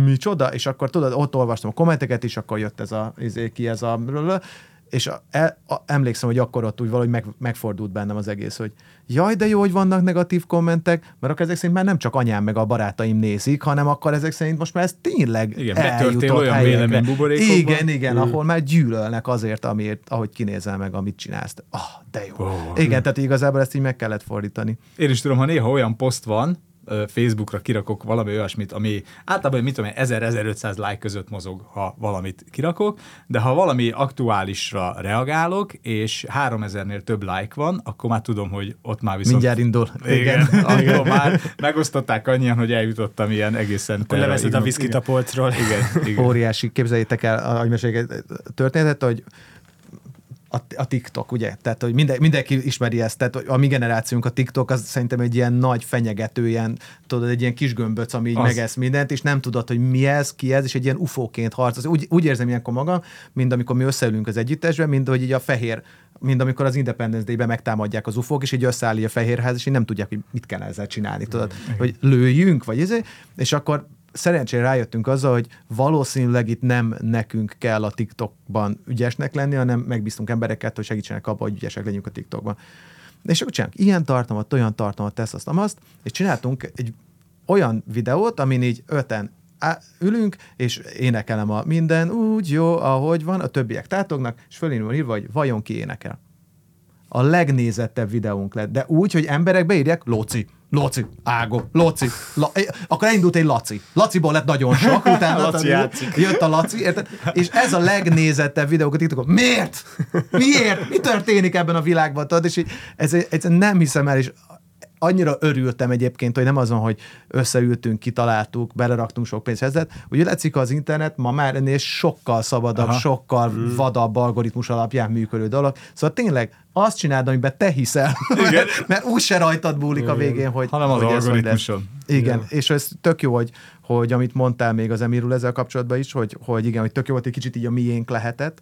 micsoda, és akkor tudod, ott olvastam a kommenteket, és akkor jött ez a, izé, ki ez a, és a, el, a, emlékszem, hogy akkor ott úgy valahogy meg, megfordult bennem az egész, hogy jaj, de jó, hogy vannak negatív kommentek, mert akkor ezek szerint már nem csak anyám meg a barátaim nézik, hanem akkor ezek szerint most már ez tényleg Igen, eljutott olyan véleménybuborékokba. Igen, igen, ahol már gyűlölnek azért, amiért, ahogy kinézel meg, amit csinálsz. Ah, oh, de jó. Ó. igen, tehát igazából ezt így meg kellett fordítani. Én is tudom, ha néha olyan poszt van, Facebookra kirakok valami olyasmit, ami általában, mit tudom, én, 1000-1500 like között mozog, ha valamit kirakok, de ha valami aktuálisra reagálok, és 3000-nél több like van, akkor már tudom, hogy ott már viszont... Mindjárt indul. Igen, akkor már megosztották annyian, hogy eljutottam ilyen egészen... Akkor leveszed a viszkit a polcról. Igen, igen. Óriási, képzeljétek el, ahogy történetet, hogy a, a TikTok, ugye? Tehát, hogy minden, mindenki ismeri ezt, tehát a mi generációnk a TikTok, az szerintem egy ilyen nagy fenyegető, ilyen, tudod, egy ilyen kis gömböc, ami így Az. megesz mindent, és nem tudod, hogy mi ez, ki ez, és egy ilyen ufóként harc. Úgy, úgy érzem ilyenkor magam, mint amikor mi összeülünk az együttesben, mint hogy így a fehér, mint amikor az Independence Day-ben megtámadják az ufók, és így összeáll a fehérház, és így nem tudják, hogy mit kell ezzel csinálni, tudod, hogy lőjünk, vagy ez, és akkor szerencsére rájöttünk azzal, hogy valószínűleg itt nem nekünk kell a TikTokban ügyesnek lenni, hanem megbíztunk embereket, hogy segítsenek abban, hogy ügyesek legyünk a TikTokban. És akkor csinálunk ilyen tartalmat, olyan tartalmat, tesz azt, azt, és csináltunk egy olyan videót, amin így öten á- ülünk, és énekelem a minden úgy jó, ahogy van, a többiek tátognak, és fölén van írva, hogy vajon ki énekel. A legnézettebb videónk lett, de úgy, hogy emberek beírják, Lóci, Lóci, Ágó, Lóci, La- akkor elindult egy Laci. Laciból lett nagyon sok, utána Laci játszik. jött a Laci, érted? És ez a legnézettebb videók a TikTokon. Miért? Miért? Mi történik ebben a világban? Tudod? És így, ez, ez nem hiszem el, és annyira örültem egyébként, hogy nem azon, hogy összeültünk, kitaláltuk, beleraktunk sok pénzt ezzel, hogy látszik az internet ma már ennél sokkal szabadabb, Aha. sokkal mm. vadabb algoritmus alapján működő dolog. Szóval tényleg azt csináld, amiben te hiszel, Igen. mert úgy se rajtad múlik a végén, hogy... Hanem az hogy algoritmuson. Igen, Igen, és ez tök jó, hogy, hogy amit mondtál még az Emirul ezzel kapcsolatban is, hogy, hogy igen, hogy tök jó volt, egy kicsit így a miénk lehetett,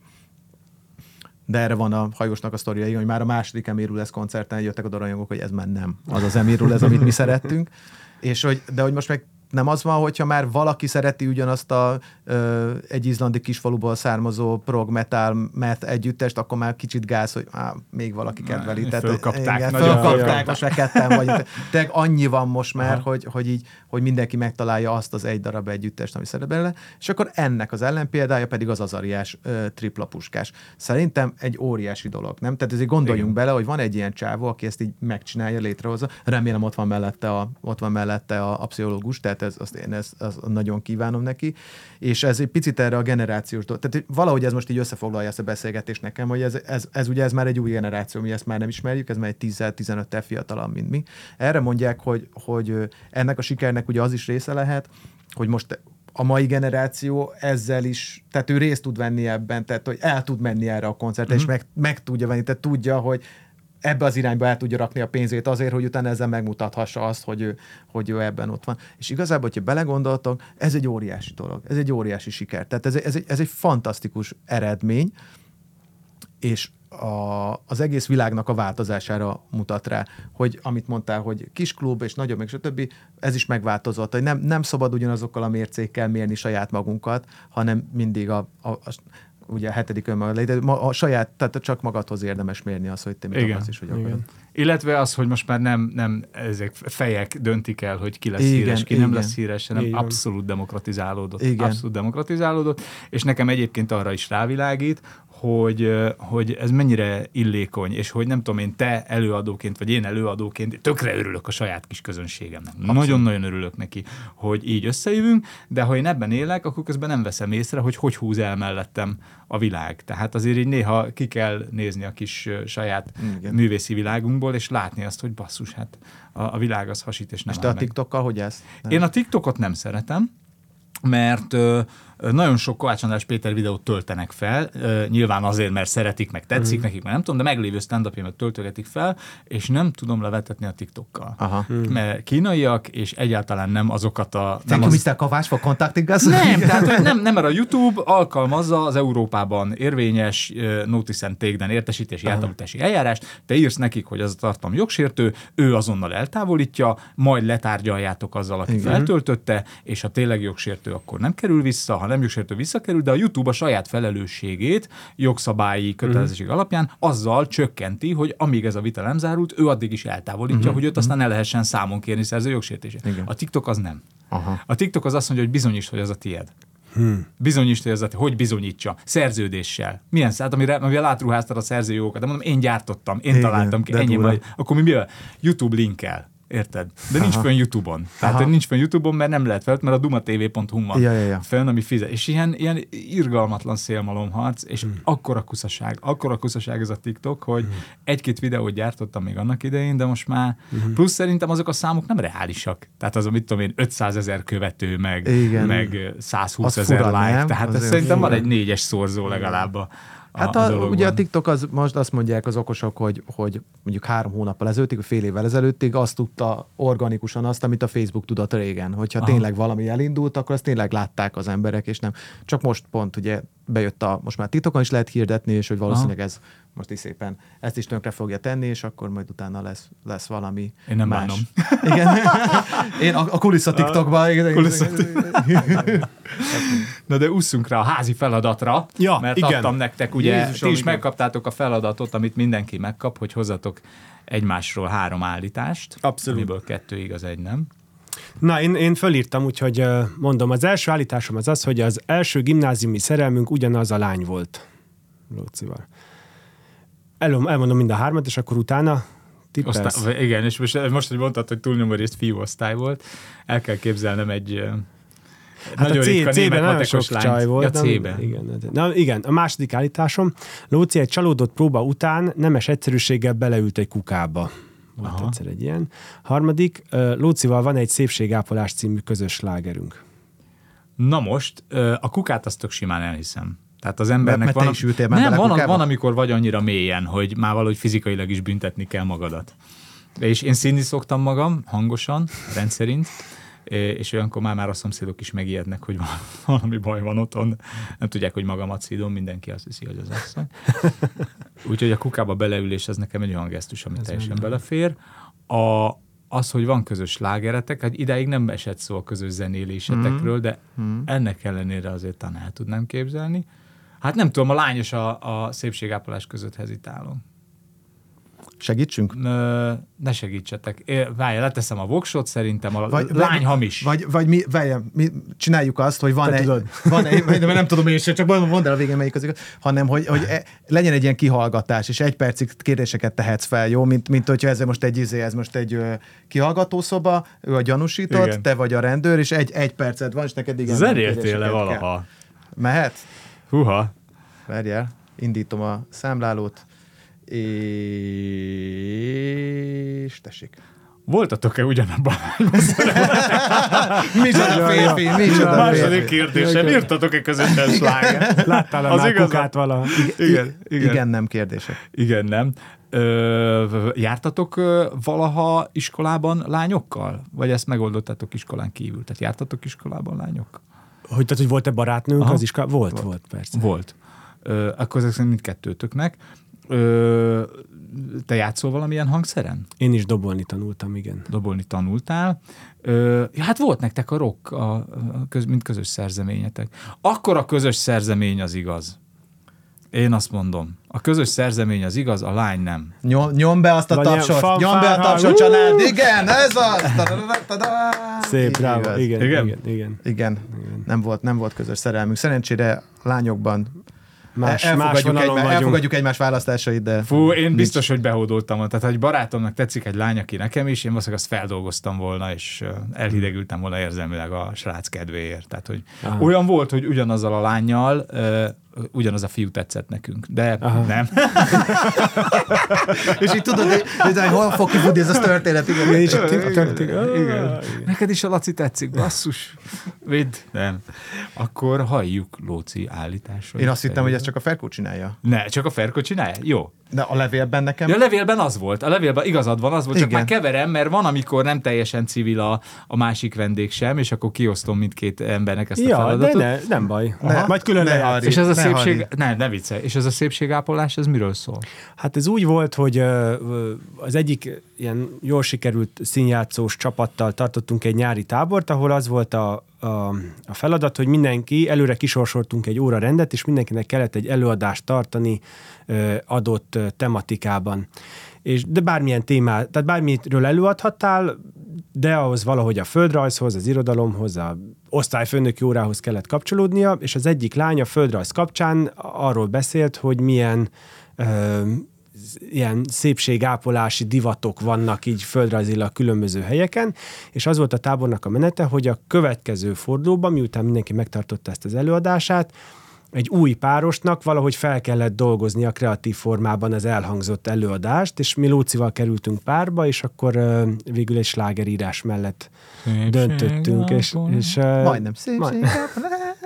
de erre van a hajósnak a sztoria, hogy már a második Emirul lesz koncerten jöttek a rajongók, hogy ez már nem az az Emirul, ez, amit mi szerettünk. És hogy, de hogy most meg nem az van, hogyha már valaki szereti ugyanazt a ö, egy izlandi kisfaluból származó prog metal met együttest, akkor már kicsit gáz, hogy á, még valaki kedveli. Tehát, fölkapták. Igen, fölkapták, most már ketten vagy. Tehát annyi van most már, hogy, hogy, így, hogy mindenki megtalálja azt az egy darab együttest, ami szeret belőle, és akkor ennek az ellenpéldája pedig az azariás ö, tripla puskás. Szerintem egy óriási dolog, nem? Tehát ezért gondoljunk Igen. bele, hogy van egy ilyen csávó, aki ezt így megcsinálja, létrehozza. Remélem ott van mellette a, ott van mellette a, a pszichológus, tehát ez, azt én ezt, azt nagyon kívánom neki, és ez egy picit erre a generációs dolog. Tehát valahogy ez most így összefoglalja ezt a beszélgetést nekem, hogy ez, ez, ez ugye ez már egy új generáció, mi ezt már nem ismerjük, ez már egy 10-15 fiatalabb, mint mi. Erre mondják, hogy, hogy ennek a sikernek ugye az is része lehet, hogy most a mai generáció ezzel is, tehát ő részt tud venni ebben, tehát hogy el tud menni erre a koncertre, mm-hmm. és meg, meg tudja venni, tehát tudja, hogy ebbe az irányba el tudja rakni a pénzét azért, hogy utána ezzel megmutathassa azt, hogy ő, hogy ő ebben ott van. És igazából, hogyha belegondoltok, ez egy óriási dolog, ez egy óriási siker. Tehát ez, ez, egy, ez egy fantasztikus eredmény, és a, az egész világnak a változására mutat rá, hogy amit mondtál, hogy kis klub és nagyobb, és stb., ez is megváltozott, hogy nem, nem szabad ugyanazokkal a mércékkel mérni saját magunkat, hanem mindig a, a, a ugye a hetedik önmaga, de a saját, tehát csak magadhoz érdemes mérni az, hogy te mit akarsz is, hogy akarod. Illetve az, hogy most már nem, nem ezek fejek döntik el, hogy ki lesz igen, híres, ki igen. nem lesz híres, hanem igen. abszolút demokratizálódott. Igen. Abszolút demokratizálódott, és nekem egyébként arra is rávilágít, hogy, hogy ez mennyire illékony, és hogy nem tudom én, te előadóként, vagy én előadóként tökre örülök a saját kis közönségemnek. Nagyon-nagyon örülök neki, hogy így összejövünk, de ha én ebben élek, akkor közben nem veszem észre, hogy hogy húz el mellettem a világ. Tehát azért így néha ki kell nézni a kis saját Igen. művészi világunkból, és látni azt, hogy basszus, hát a, a világ az hasít, és nem És te a TikTokkal hogy ez? Én a TikTokot nem szeretem, mert nagyon sok Kovács András Péter videót töltenek fel, nyilván azért, mert szeretik, meg tetszik mm. nekik, mert nem tudom, de meglévő stand töltögetik fel, és nem tudom levetetni a TikTokkal. Aha. Mm. Mert kínaiak, és egyáltalán nem azokat a... Nem az... Mr. Kovács for contacting us? Nem, tehát nem, nem, mert a YouTube alkalmazza az Európában érvényes notice and take értesítési, átalítási eljárást, te írsz nekik, hogy az a tartalom jogsértő, ő azonnal eltávolítja, majd letárgyaljátok azzal, aki Igen. feltöltötte, és ha tényleg jogsértő, akkor nem kerül vissza, ha nem jogsértő visszakerül, de a YouTube a saját felelősségét jogszabályi kötelezettség uh-huh. alapján azzal csökkenti, hogy amíg ez a vita nem zárult, ő addig is eltávolítja, uh-huh. hogy őt aztán ne lehessen számon kérni szerző jogsértését. A TikTok az nem. Aha. A TikTok az azt mondja, hogy bizonyítsd, hogy az a tied. Hmm. Bizonyítsd, hogy hogy bizonyítsa? Szerződéssel. Milyen szállt, amire, amire átruháztad a szerzőjogokat? De mondom, én gyártottam, én Igen, találtam ki, ennyi vagy. Akkor mi mivel? YouTube linkkel. Érted? De nincs fönn YouTube-on. Tehát Aha. nincs fönn YouTube-on, mert nem lehet fel, mert a dumatv.hu van ja, ja, ja. fönn, ami fizet. És ilyen, ilyen irgalmatlan szélmalomharc, és hmm. akkora kuszaság, akkora kuszaság ez a TikTok, hogy hmm. egy-két videót gyártottam még annak idején, de most már hmm. plusz szerintem azok a számok nem reálisak. Tehát az, amit tudom én, 500 ezer követő, meg, Igen. meg 120 ezer like. Nem? Tehát ez szerintem van egy négyes szorzó legalább a, Hát a, a ugye a TikTok az, most azt mondják az okosok, hogy, hogy mondjuk három hónappal ezelőttig, fél évvel ezelőttig azt tudta organikusan azt, amit a Facebook tudott régen. Hogyha Aha. tényleg valami elindult, akkor azt tényleg látták az emberek, és nem. Csak most pont ugye bejött a, most már TikTokon is lehet hirdetni, és hogy valószínűleg Aha. ez most is szépen ezt is tönkre fogja tenni, és akkor majd utána lesz, lesz valami Én nem más. bánom. Igen. Én a, a kulissza TikTokban. Igen, kulissza Na de ússzunk rá a házi feladatra, ja, mert igen. adtam nektek, ugye Jézusom, ti is igen. megkaptátok a feladatot, amit mindenki megkap, hogy hozzatok egymásról három állítást, Abszolút. amiből kettő igaz, egy nem. Na, én, én fölírtam, úgyhogy mondom, az első állításom az az, hogy az első gimnáziumi szerelmünk ugyanaz a lány volt. Lócival. El, elmondom mind a hármat, és akkor utána Osztály, igen, és most, most, hogy mondtad, hogy túlnyomó részt fiú osztály volt, el kell képzelnem egy Hát nagyon a C, C-ben nagyon sok lányt. csaj volt. Ja, C-ben. Igen, na, igen, a második állításom. Lóci egy csalódott próba után nemes egyszerűséggel beleült egy kukába. Volt Aha. egyszer egy ilyen. Harmadik, Lócival van egy Szépségápolás című közös slágerünk. Na most, a kukát azt tök simán elhiszem. Tehát az embernek mert van... te is ültél már nem, van, kukába? van, amikor vagy annyira mélyen, hogy már valahogy fizikailag is büntetni kell magadat. És én színi szoktam magam, hangosan, rendszerint, és olyankor már, már a szomszédok is megijednek, hogy valami baj van otthon. Nem tudják, hogy magamat szídom, mindenki azt hiszi, hogy az asszony. Úgyhogy a kukába beleülés az nekem egy olyan gesztus, ami teljesen belefér. A, az, hogy van közös lágeretek, hát ideig nem esett szó a közös zenélésetekről, de ennek ellenére azért talán el tudnám képzelni. Hát nem tudom, a lányos a, a szépségápolás között hezitálom. Segítsünk? Ö, ne segítsetek. É, leteszem a voksot, szerintem a Vagy- lány vagy- hamis. Vagy, vagy mi, várjál, mi csináljuk azt, hogy van Te egy, tudod. van egy, vagy nem tudom én sem, csak mondd el a végén melyik az igaz, hanem hogy, hogy e, legyen egy ilyen kihallgatás, és egy percig kérdéseket tehetsz fel, jó? Mint, mint hogyha ez most egy izé, ez most egy ö, kihallgatószoba, ő a gyanúsított, Igen. te vagy a rendőr, és egy, egy perced van, és neked igen. Zenéltél le kérdéseket kell. valaha? Mehet? Huha. Várjál, indítom a számlálót, és tessék. Voltatok-e ugyanabban? Micsoda férfi, micsoda Második kérdésem, írtatok-e közösen slágert? Láttál Az a igaz. kukát vala? Igen, igen. Igen, igen, nem kérdések. Igen, nem. Ö, jártatok valaha iskolában lányokkal? Vagy ezt megoldottátok iskolán kívül? Tehát jártatok iskolában lányok? Hogy, tehát, hogy volt-e barátnőnk Aha. az iskolában? Volt, volt, volt, persze. Volt. Ö, akkor ezek szerint mindkettőtöknek. Ö, te játszol valamilyen hangszeren? Én is dobolni tanultam, igen. Dobolni tanultál. Ö, ja, hát volt nektek a rock, a, a köz, mint közös szerzeményetek. Akkor a közös szerzemény az igaz. Én azt mondom. A közös szerzemény az igaz, a lány nem. Nyom, nyom be azt a ilyen tapsot, fanfár, nyom be a tapsot, család, igen, ez az! Szép, bravo. Igen, Igen? igen, igen. Igen, nem volt, nem volt közös szerelmünk. Szerencsére lányokban Más, más elfogadjuk, vonalon egymás, vagyunk. elfogadjuk egymás választásait, de Fú, én biztos, hogy behódoltam. Tehát, ha egy barátomnak tetszik egy lány, aki nekem is, én valószínűleg azt feldolgoztam volna, és elhidegültem volna érzelmileg a srác kedvéért. Tehát, hogy Aha. olyan volt, hogy ugyanazzal a lányjal ugyanaz a fiú tetszett nekünk. De Aha. nem. és így tudod, hogy, hol fog kifutni ez a történet, igen. Igen, és itt- ah, Igen. Neked is a Laci tetszik, basszus. Vidd. Nem. Akkor halljuk Lóci állításait. Én azt hittem, hogy ezt csak a Ferkó csinálja. Ne, csak a Ferko csinálja? Jó. De a levélben nekem... Ja, a levélben az volt, a levélben igazad van, az volt, csak Igen. már keverem, mert van, amikor nem teljesen civil a, a másik vendég sem, és akkor kiosztom mindkét embernek ezt a Ja, de feladatot. ne, nem baj. Ne- Majd külön ne. És ez a szépség, ne, ne viccelj, és ez a szépségápolás, ez miről szól? Hát ez úgy volt, hogy az egyik ilyen jól sikerült színjátszós csapattal tartottunk egy nyári tábort, ahol az volt a, a, a feladat, hogy mindenki, előre kisorsoltunk egy óra rendet, és mindenkinek kellett egy előadást tartani adott tematikában. És, de bármilyen témát, tehát bármitről előadhattál, de ahhoz valahogy a földrajzhoz, az irodalomhoz, a osztályfőnöki órához kellett kapcsolódnia, és az egyik lány a földrajz kapcsán arról beszélt, hogy milyen ö, ilyen szépségápolási divatok vannak így földrajzilag különböző helyeken, és az volt a tábornak a menete, hogy a következő fordulóban, miután mindenki megtartotta ezt az előadását, egy új párosnak valahogy fel kellett dolgozni a kreatív formában az elhangzott előadást, és mi Lócival kerültünk párba, és akkor ö, végül egy slágerírás mellett döntöttünk, és, és ö, Majdnem szép, majd-.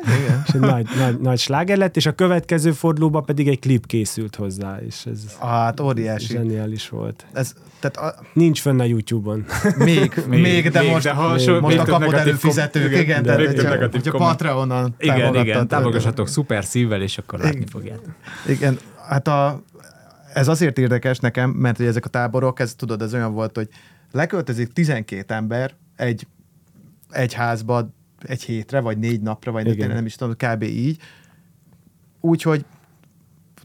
Igen. és egy nagy, nagy, nagy sláger lett, és a következő fordulóban pedig egy klip készült hozzá, és ez Hát óriási. zseniális volt. Ez, tehát a, Nincs fönn a YouTube-on. még, még, még, de még, most, de ha még, most még a kapod előfizetők, kom- igen, még hogy több csak, komment. Patreonon Igen, igen, támogassatok szuper szívvel, és akkor látni fogjátok. Igen, hát a, ez azért érdekes nekem, mert hogy ezek a táborok, ez tudod, ez olyan volt, hogy leköltözik 12 ember egy, egy házba egy hétre, vagy négy napra, vagy Igen. nem, nem is tudom, kb. így, úgyhogy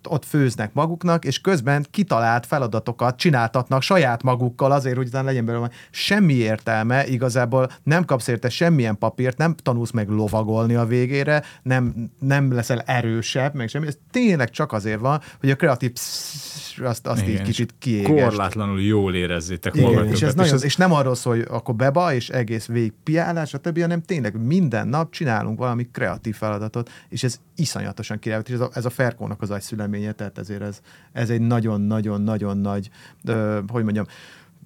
ott főznek maguknak, és közben kitalált feladatokat csináltatnak saját magukkal azért, hogy utána legyen belőle semmi értelme, igazából nem kapsz érte semmilyen papírt, nem tanulsz meg lovagolni a végére, nem, nem leszel erősebb, meg semmi, ez tényleg csak azért van, hogy a kreatív psz, azt, azt így Igen, kicsit kiégest. Korlátlanul jól érezzétek Igen, magatokat. és ez, nagyon, ez- és nem arról szól, hogy akkor beba, és egész végig piálás, a többi, hanem tényleg minden nap csinálunk valami kreatív feladatot, és ez iszonyatosan király, és ez a, ez a Ferkónak az agyszüleménye, tehát ezért ez, ez egy nagyon-nagyon-nagyon nagy, ö, hogy mondjam,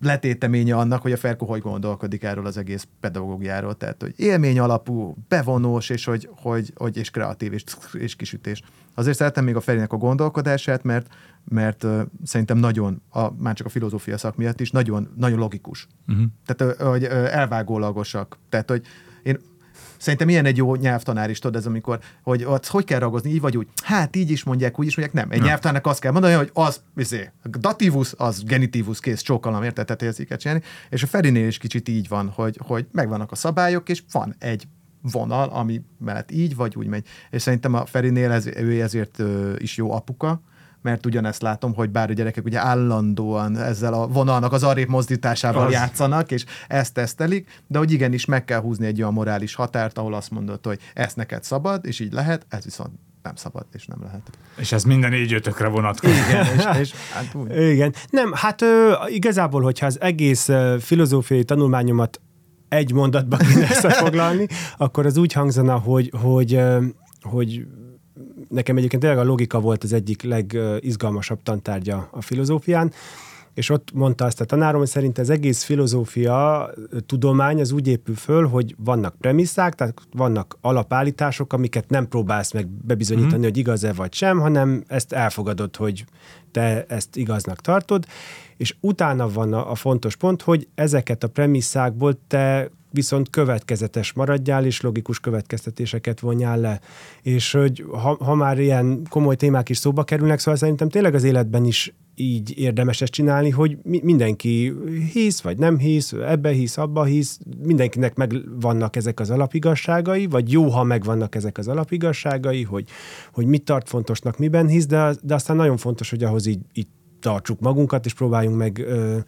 letéteménye annak, hogy a Ferko hogy gondolkodik erről az egész pedagógiáról. Tehát, hogy élmény alapú, bevonós, és, hogy, hogy, hogy és kreatív, és, és kisütés. Azért szeretem még a Ferinek a gondolkodását, mert, mert uh, szerintem nagyon, a, már csak a filozófia szak miatt is, nagyon, nagyon logikus. Uh-huh. Tehát, hogy elvágólagosak. Tehát, hogy én Szerintem ilyen egy jó nyelvtanár is, tudod, ez amikor, hogy az hogy kell ragozni, így vagy úgy. Hát így is mondják, úgy is mondják, nem. Egy ja. nyelvtanárnak azt kell mondani, hogy az, izé, dativus, az genitivus, kész, csókalom, érted? Tehát ezt kell csinálni. És a Ferinél is kicsit így van, hogy, hogy megvannak a szabályok, és van egy vonal, ami mellett így vagy úgy megy. És szerintem a Ferinél ez, ő ezért is jó apuka, mert ugyanezt látom, hogy bár a gyerekek ugye állandóan ezzel a vonalnak az arrébb mozdításával az. játszanak, és ezt tesztelik, de hogy igenis meg kell húzni egy olyan morális határt, ahol azt mondod, hogy ez neked szabad, és így lehet, ez viszont nem szabad, és nem lehet. És ez minden így ötökre vonatkozik. Igen, és, és, hát úgy. Igen. Nem, hát ö, igazából, hogyha az egész ö, filozófiai tanulmányomat egy mondatba kéne összefoglalni, akkor az úgy hangzana, hogy, hogy, ö, hogy nekem egyébként tényleg a logika volt az egyik legizgalmasabb tantárgya a filozófián, és ott mondta azt a tanárom, hogy szerint az egész filozófia tudomány az úgy épül föl, hogy vannak premisszák, tehát vannak alapállítások, amiket nem próbálsz meg bebizonyítani, mm. hogy igaz-e vagy sem, hanem ezt elfogadod, hogy te ezt igaznak tartod, és utána van a, a fontos pont, hogy ezeket a premisszákból te viszont következetes maradjál, és logikus következtetéseket vonjál le. És hogy ha, ha már ilyen komoly témák is szóba kerülnek, szóval szerintem tényleg az életben is így érdemes ezt csinálni, hogy mi, mindenki hisz, vagy nem hisz, ebbe hisz, abba hisz, mindenkinek meg vannak ezek az alapigasságai, vagy jó, ha megvannak ezek az alapigasságai, hogy, hogy mit tart fontosnak, miben hisz, de, de aztán nagyon fontos, hogy ahhoz így, így tartsuk magunkat, és próbáljunk meg ö,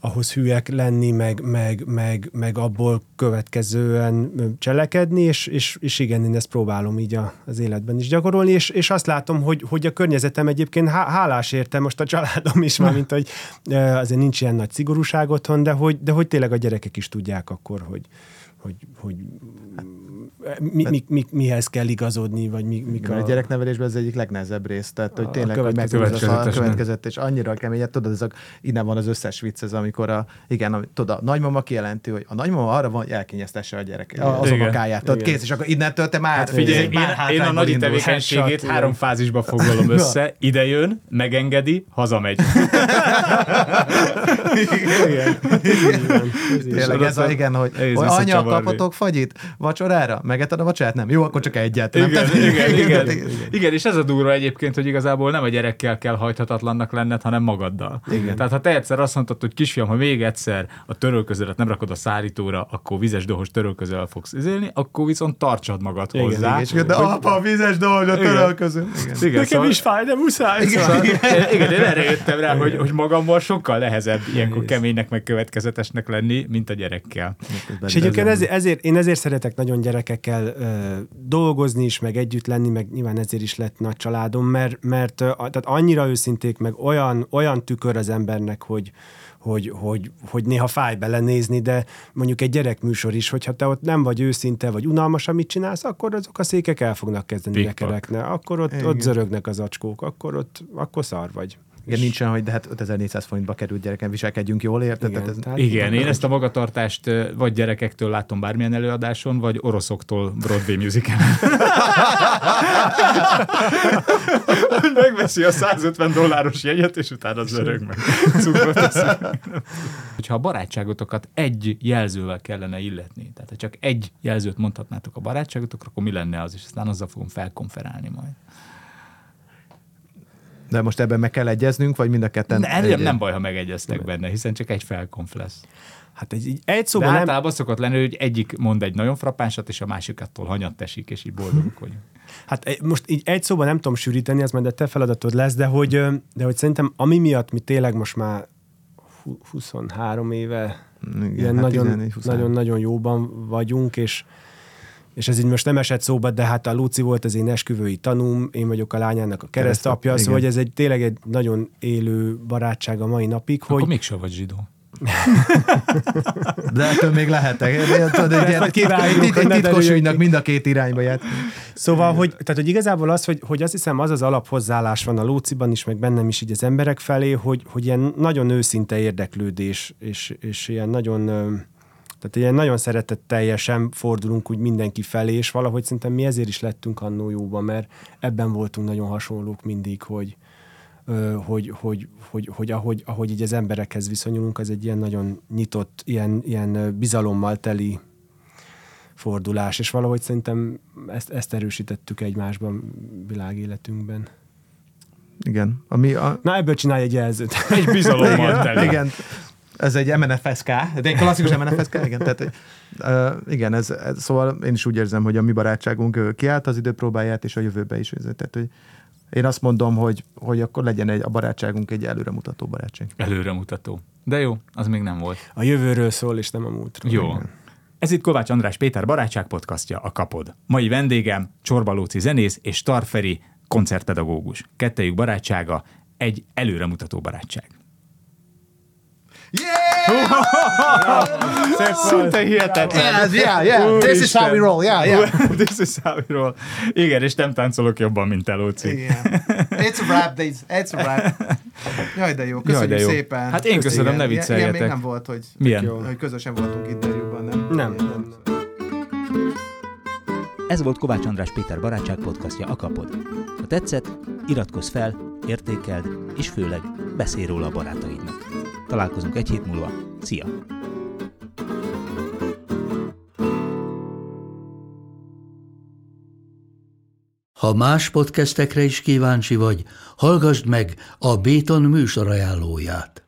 ahhoz hülyek lenni, meg, meg, meg, meg abból következően cselekedni, és, és, és igen, én ezt próbálom így a, az életben is gyakorolni, és, és azt látom, hogy, hogy a környezetem egyébként hálás érte, most a családom is, már mint hogy azért nincs ilyen nagy szigorúság otthon, de hogy, de hogy tényleg a gyerekek is tudják akkor, hogy, hogy, hogy mi, mi, mi, mihez kell igazodni, vagy mi, mik a... a gyereknevelésben ez egyik legnehezebb rész, tehát hogy tényleg, hogy megkülönböző a következett, és annyira kemény, tudod, ez a, innen van az összes vicc, ez amikor a, igen, a, tudod, a nagymama kijelenti, hogy a nagymama arra van, hogy elkényeztesse a gyerek, az unokáját, tudod, kész, és akkor innentől te már... Hát figyelj, én, én a nagy tevékenységét három fázisba foglalom össze, ide jön, megengedi, hazamegy. igen. Tényleg ez a, igen, hogy anya, kapatok fagyit vacsorára, megetad a vacsorát? Nem. Jó, akkor csak egyet. Igen, nem? Igen, igen, igen, igen, igen, és ez a durva egyébként, hogy igazából nem a gyerekkel kell hajthatatlannak lenned, hanem magaddal. Igen. Tehát ha te egyszer azt mondtad, hogy kisfiam, ha még egyszer a törölközőt nem rakod a szárítóra, akkor vizes dohos törölközővel fogsz izélni, akkor viszont tartsad magad igen, hozzá. Igen, de hogy... apa, vizes dohos a törölköző. Igen. Igen, Nekem szóval... is fáj, de muszáj. Igen, szóval, igen. igen, én erre jöttem rá, hogy, hogy magammal sokkal nehezebb ilyenkor keménynek meg következetesnek lenni, mint a gyerekkel. És egyébként ezért, ezért, én ezért szeretek nagyon gyerekekkel ö, dolgozni is, meg együtt lenni, meg nyilván ezért is lett nagy családom, mert, mert tehát annyira őszinték, meg olyan, olyan tükör az embernek, hogy, hogy, hogy, hogy néha fáj belenézni, de mondjuk egy gyerekműsor is, hogyha te ott nem vagy őszinte, vagy unalmas, amit csinálsz, akkor azok a székek el fognak kezdeni lekerekne, akkor ott, ott zörögnek az acskók, akkor ott akkor szar vagy. Igen, nincsen, hogy de hát 5400 forintba került gyereken viselkedjünk jól, érted? Igen, ez... tehát igen én ezt a magatartást vagy gyerekektől látom bármilyen előadáson, vagy oroszoktól Broadway musical Megveszi a 150 dolláros jegyet, és utána zörög meg. Hogyha a barátságotokat egy jelzővel kellene illetni, tehát ha csak egy jelzőt mondhatnátok a barátságotokra, akkor mi lenne az, és aztán azzal fogom felkonferálni majd. De most ebben meg kell egyeznünk, vagy mind a ketten? Ne, egy... nem baj, ha megegyeztek benne, hiszen csak egy felkonf lesz. Hát egy, egy szóban De nem... általában szokott lenni, hogy egyik mond egy nagyon frappánsat, és a másiktól hanyat tesik, és így boldogok vagyunk. Hát most így egy szóban nem tudom sűríteni, ez majd a te feladatod lesz, de hogy, de hogy szerintem ami miatt mi tényleg most már 23 éve Igen, hát nagyon, nagyon, nagyon jóban vagyunk, és és ez így most nem esett szóba, de hát a Luci volt az én esküvői tanúm, én vagyok a lányának a keresztapja, szóval hogy ez egy tényleg egy nagyon élő barátság a mai napik. Akkor hogy... mégsem vagy zsidó. De ettől még lehetek. Titkos, ügynek mind a két irányba ját. Szóval, hogy, tehát, hogy igazából az, hogy, hogy azt hiszem az az alaphozzáállás van a Lóciban is, meg bennem is így az emberek felé, hogy, hogy ilyen nagyon őszinte érdeklődés, és, és ilyen nagyon, ö, tehát ilyen nagyon szeretetteljesen fordulunk úgy mindenki felé, és valahogy szerintem mi ezért is lettünk annó jóban, mert ebben voltunk nagyon hasonlók mindig, hogy, hogy, hogy, hogy, hogy ahogy, ahogy így az emberekhez viszonyulunk, az egy ilyen nagyon nyitott, ilyen, ilyen bizalommal teli fordulás, és valahogy szerintem ezt, ezt erősítettük egymásban világéletünkben. Igen. Ami a, Na ebből csinálj egy jelzőt. Egy bizalommal igen, teli. igen. Ez egy MNFSK, de egy klasszikus MNFSK, igen. Tehát, uh, igen, ez, ez, szóval én is úgy érzem, hogy a mi barátságunk kiállt az időpróbáját, és a jövőbe is. Tehát, hogy én azt mondom, hogy, hogy akkor legyen egy, a barátságunk egy előremutató barátság. Előremutató. De jó, az még nem volt. A jövőről szól, és nem a múltról. Jó. Ez itt Kovács András Péter barátság podcastja, a Kapod. Mai vendégem Csorba Lóci zenész és Tarferi koncertpedagógus. Kettejük barátsága egy előremutató barátság. Szinte hihetetlen. Yeah, yeah, yeah. This is how we roll, yeah, yeah. This is how we roll. Igen, és nem táncolok jobban, mint te, Lóci. Igen. It's a rap, days. It's a rap. Jaj, de jó. Köszönjük de jó. szépen. Hát én köszönöm, ne vicceljetek. ilyen még nem volt, hogy, Milyen? jó. hogy közösen voltunk interjúban, nem? Nem, nem, nem. Ez volt Kovács András Péter barátság podcastja a Kapod. Ha tetszett, iratkozz fel, értékeld, és főleg beszélj róla a barátaidnak. Találkozunk egy hét múlva. Szia! Ha más podcastekre is kíváncsi vagy, hallgassd meg a Béton műsor ajánlóját.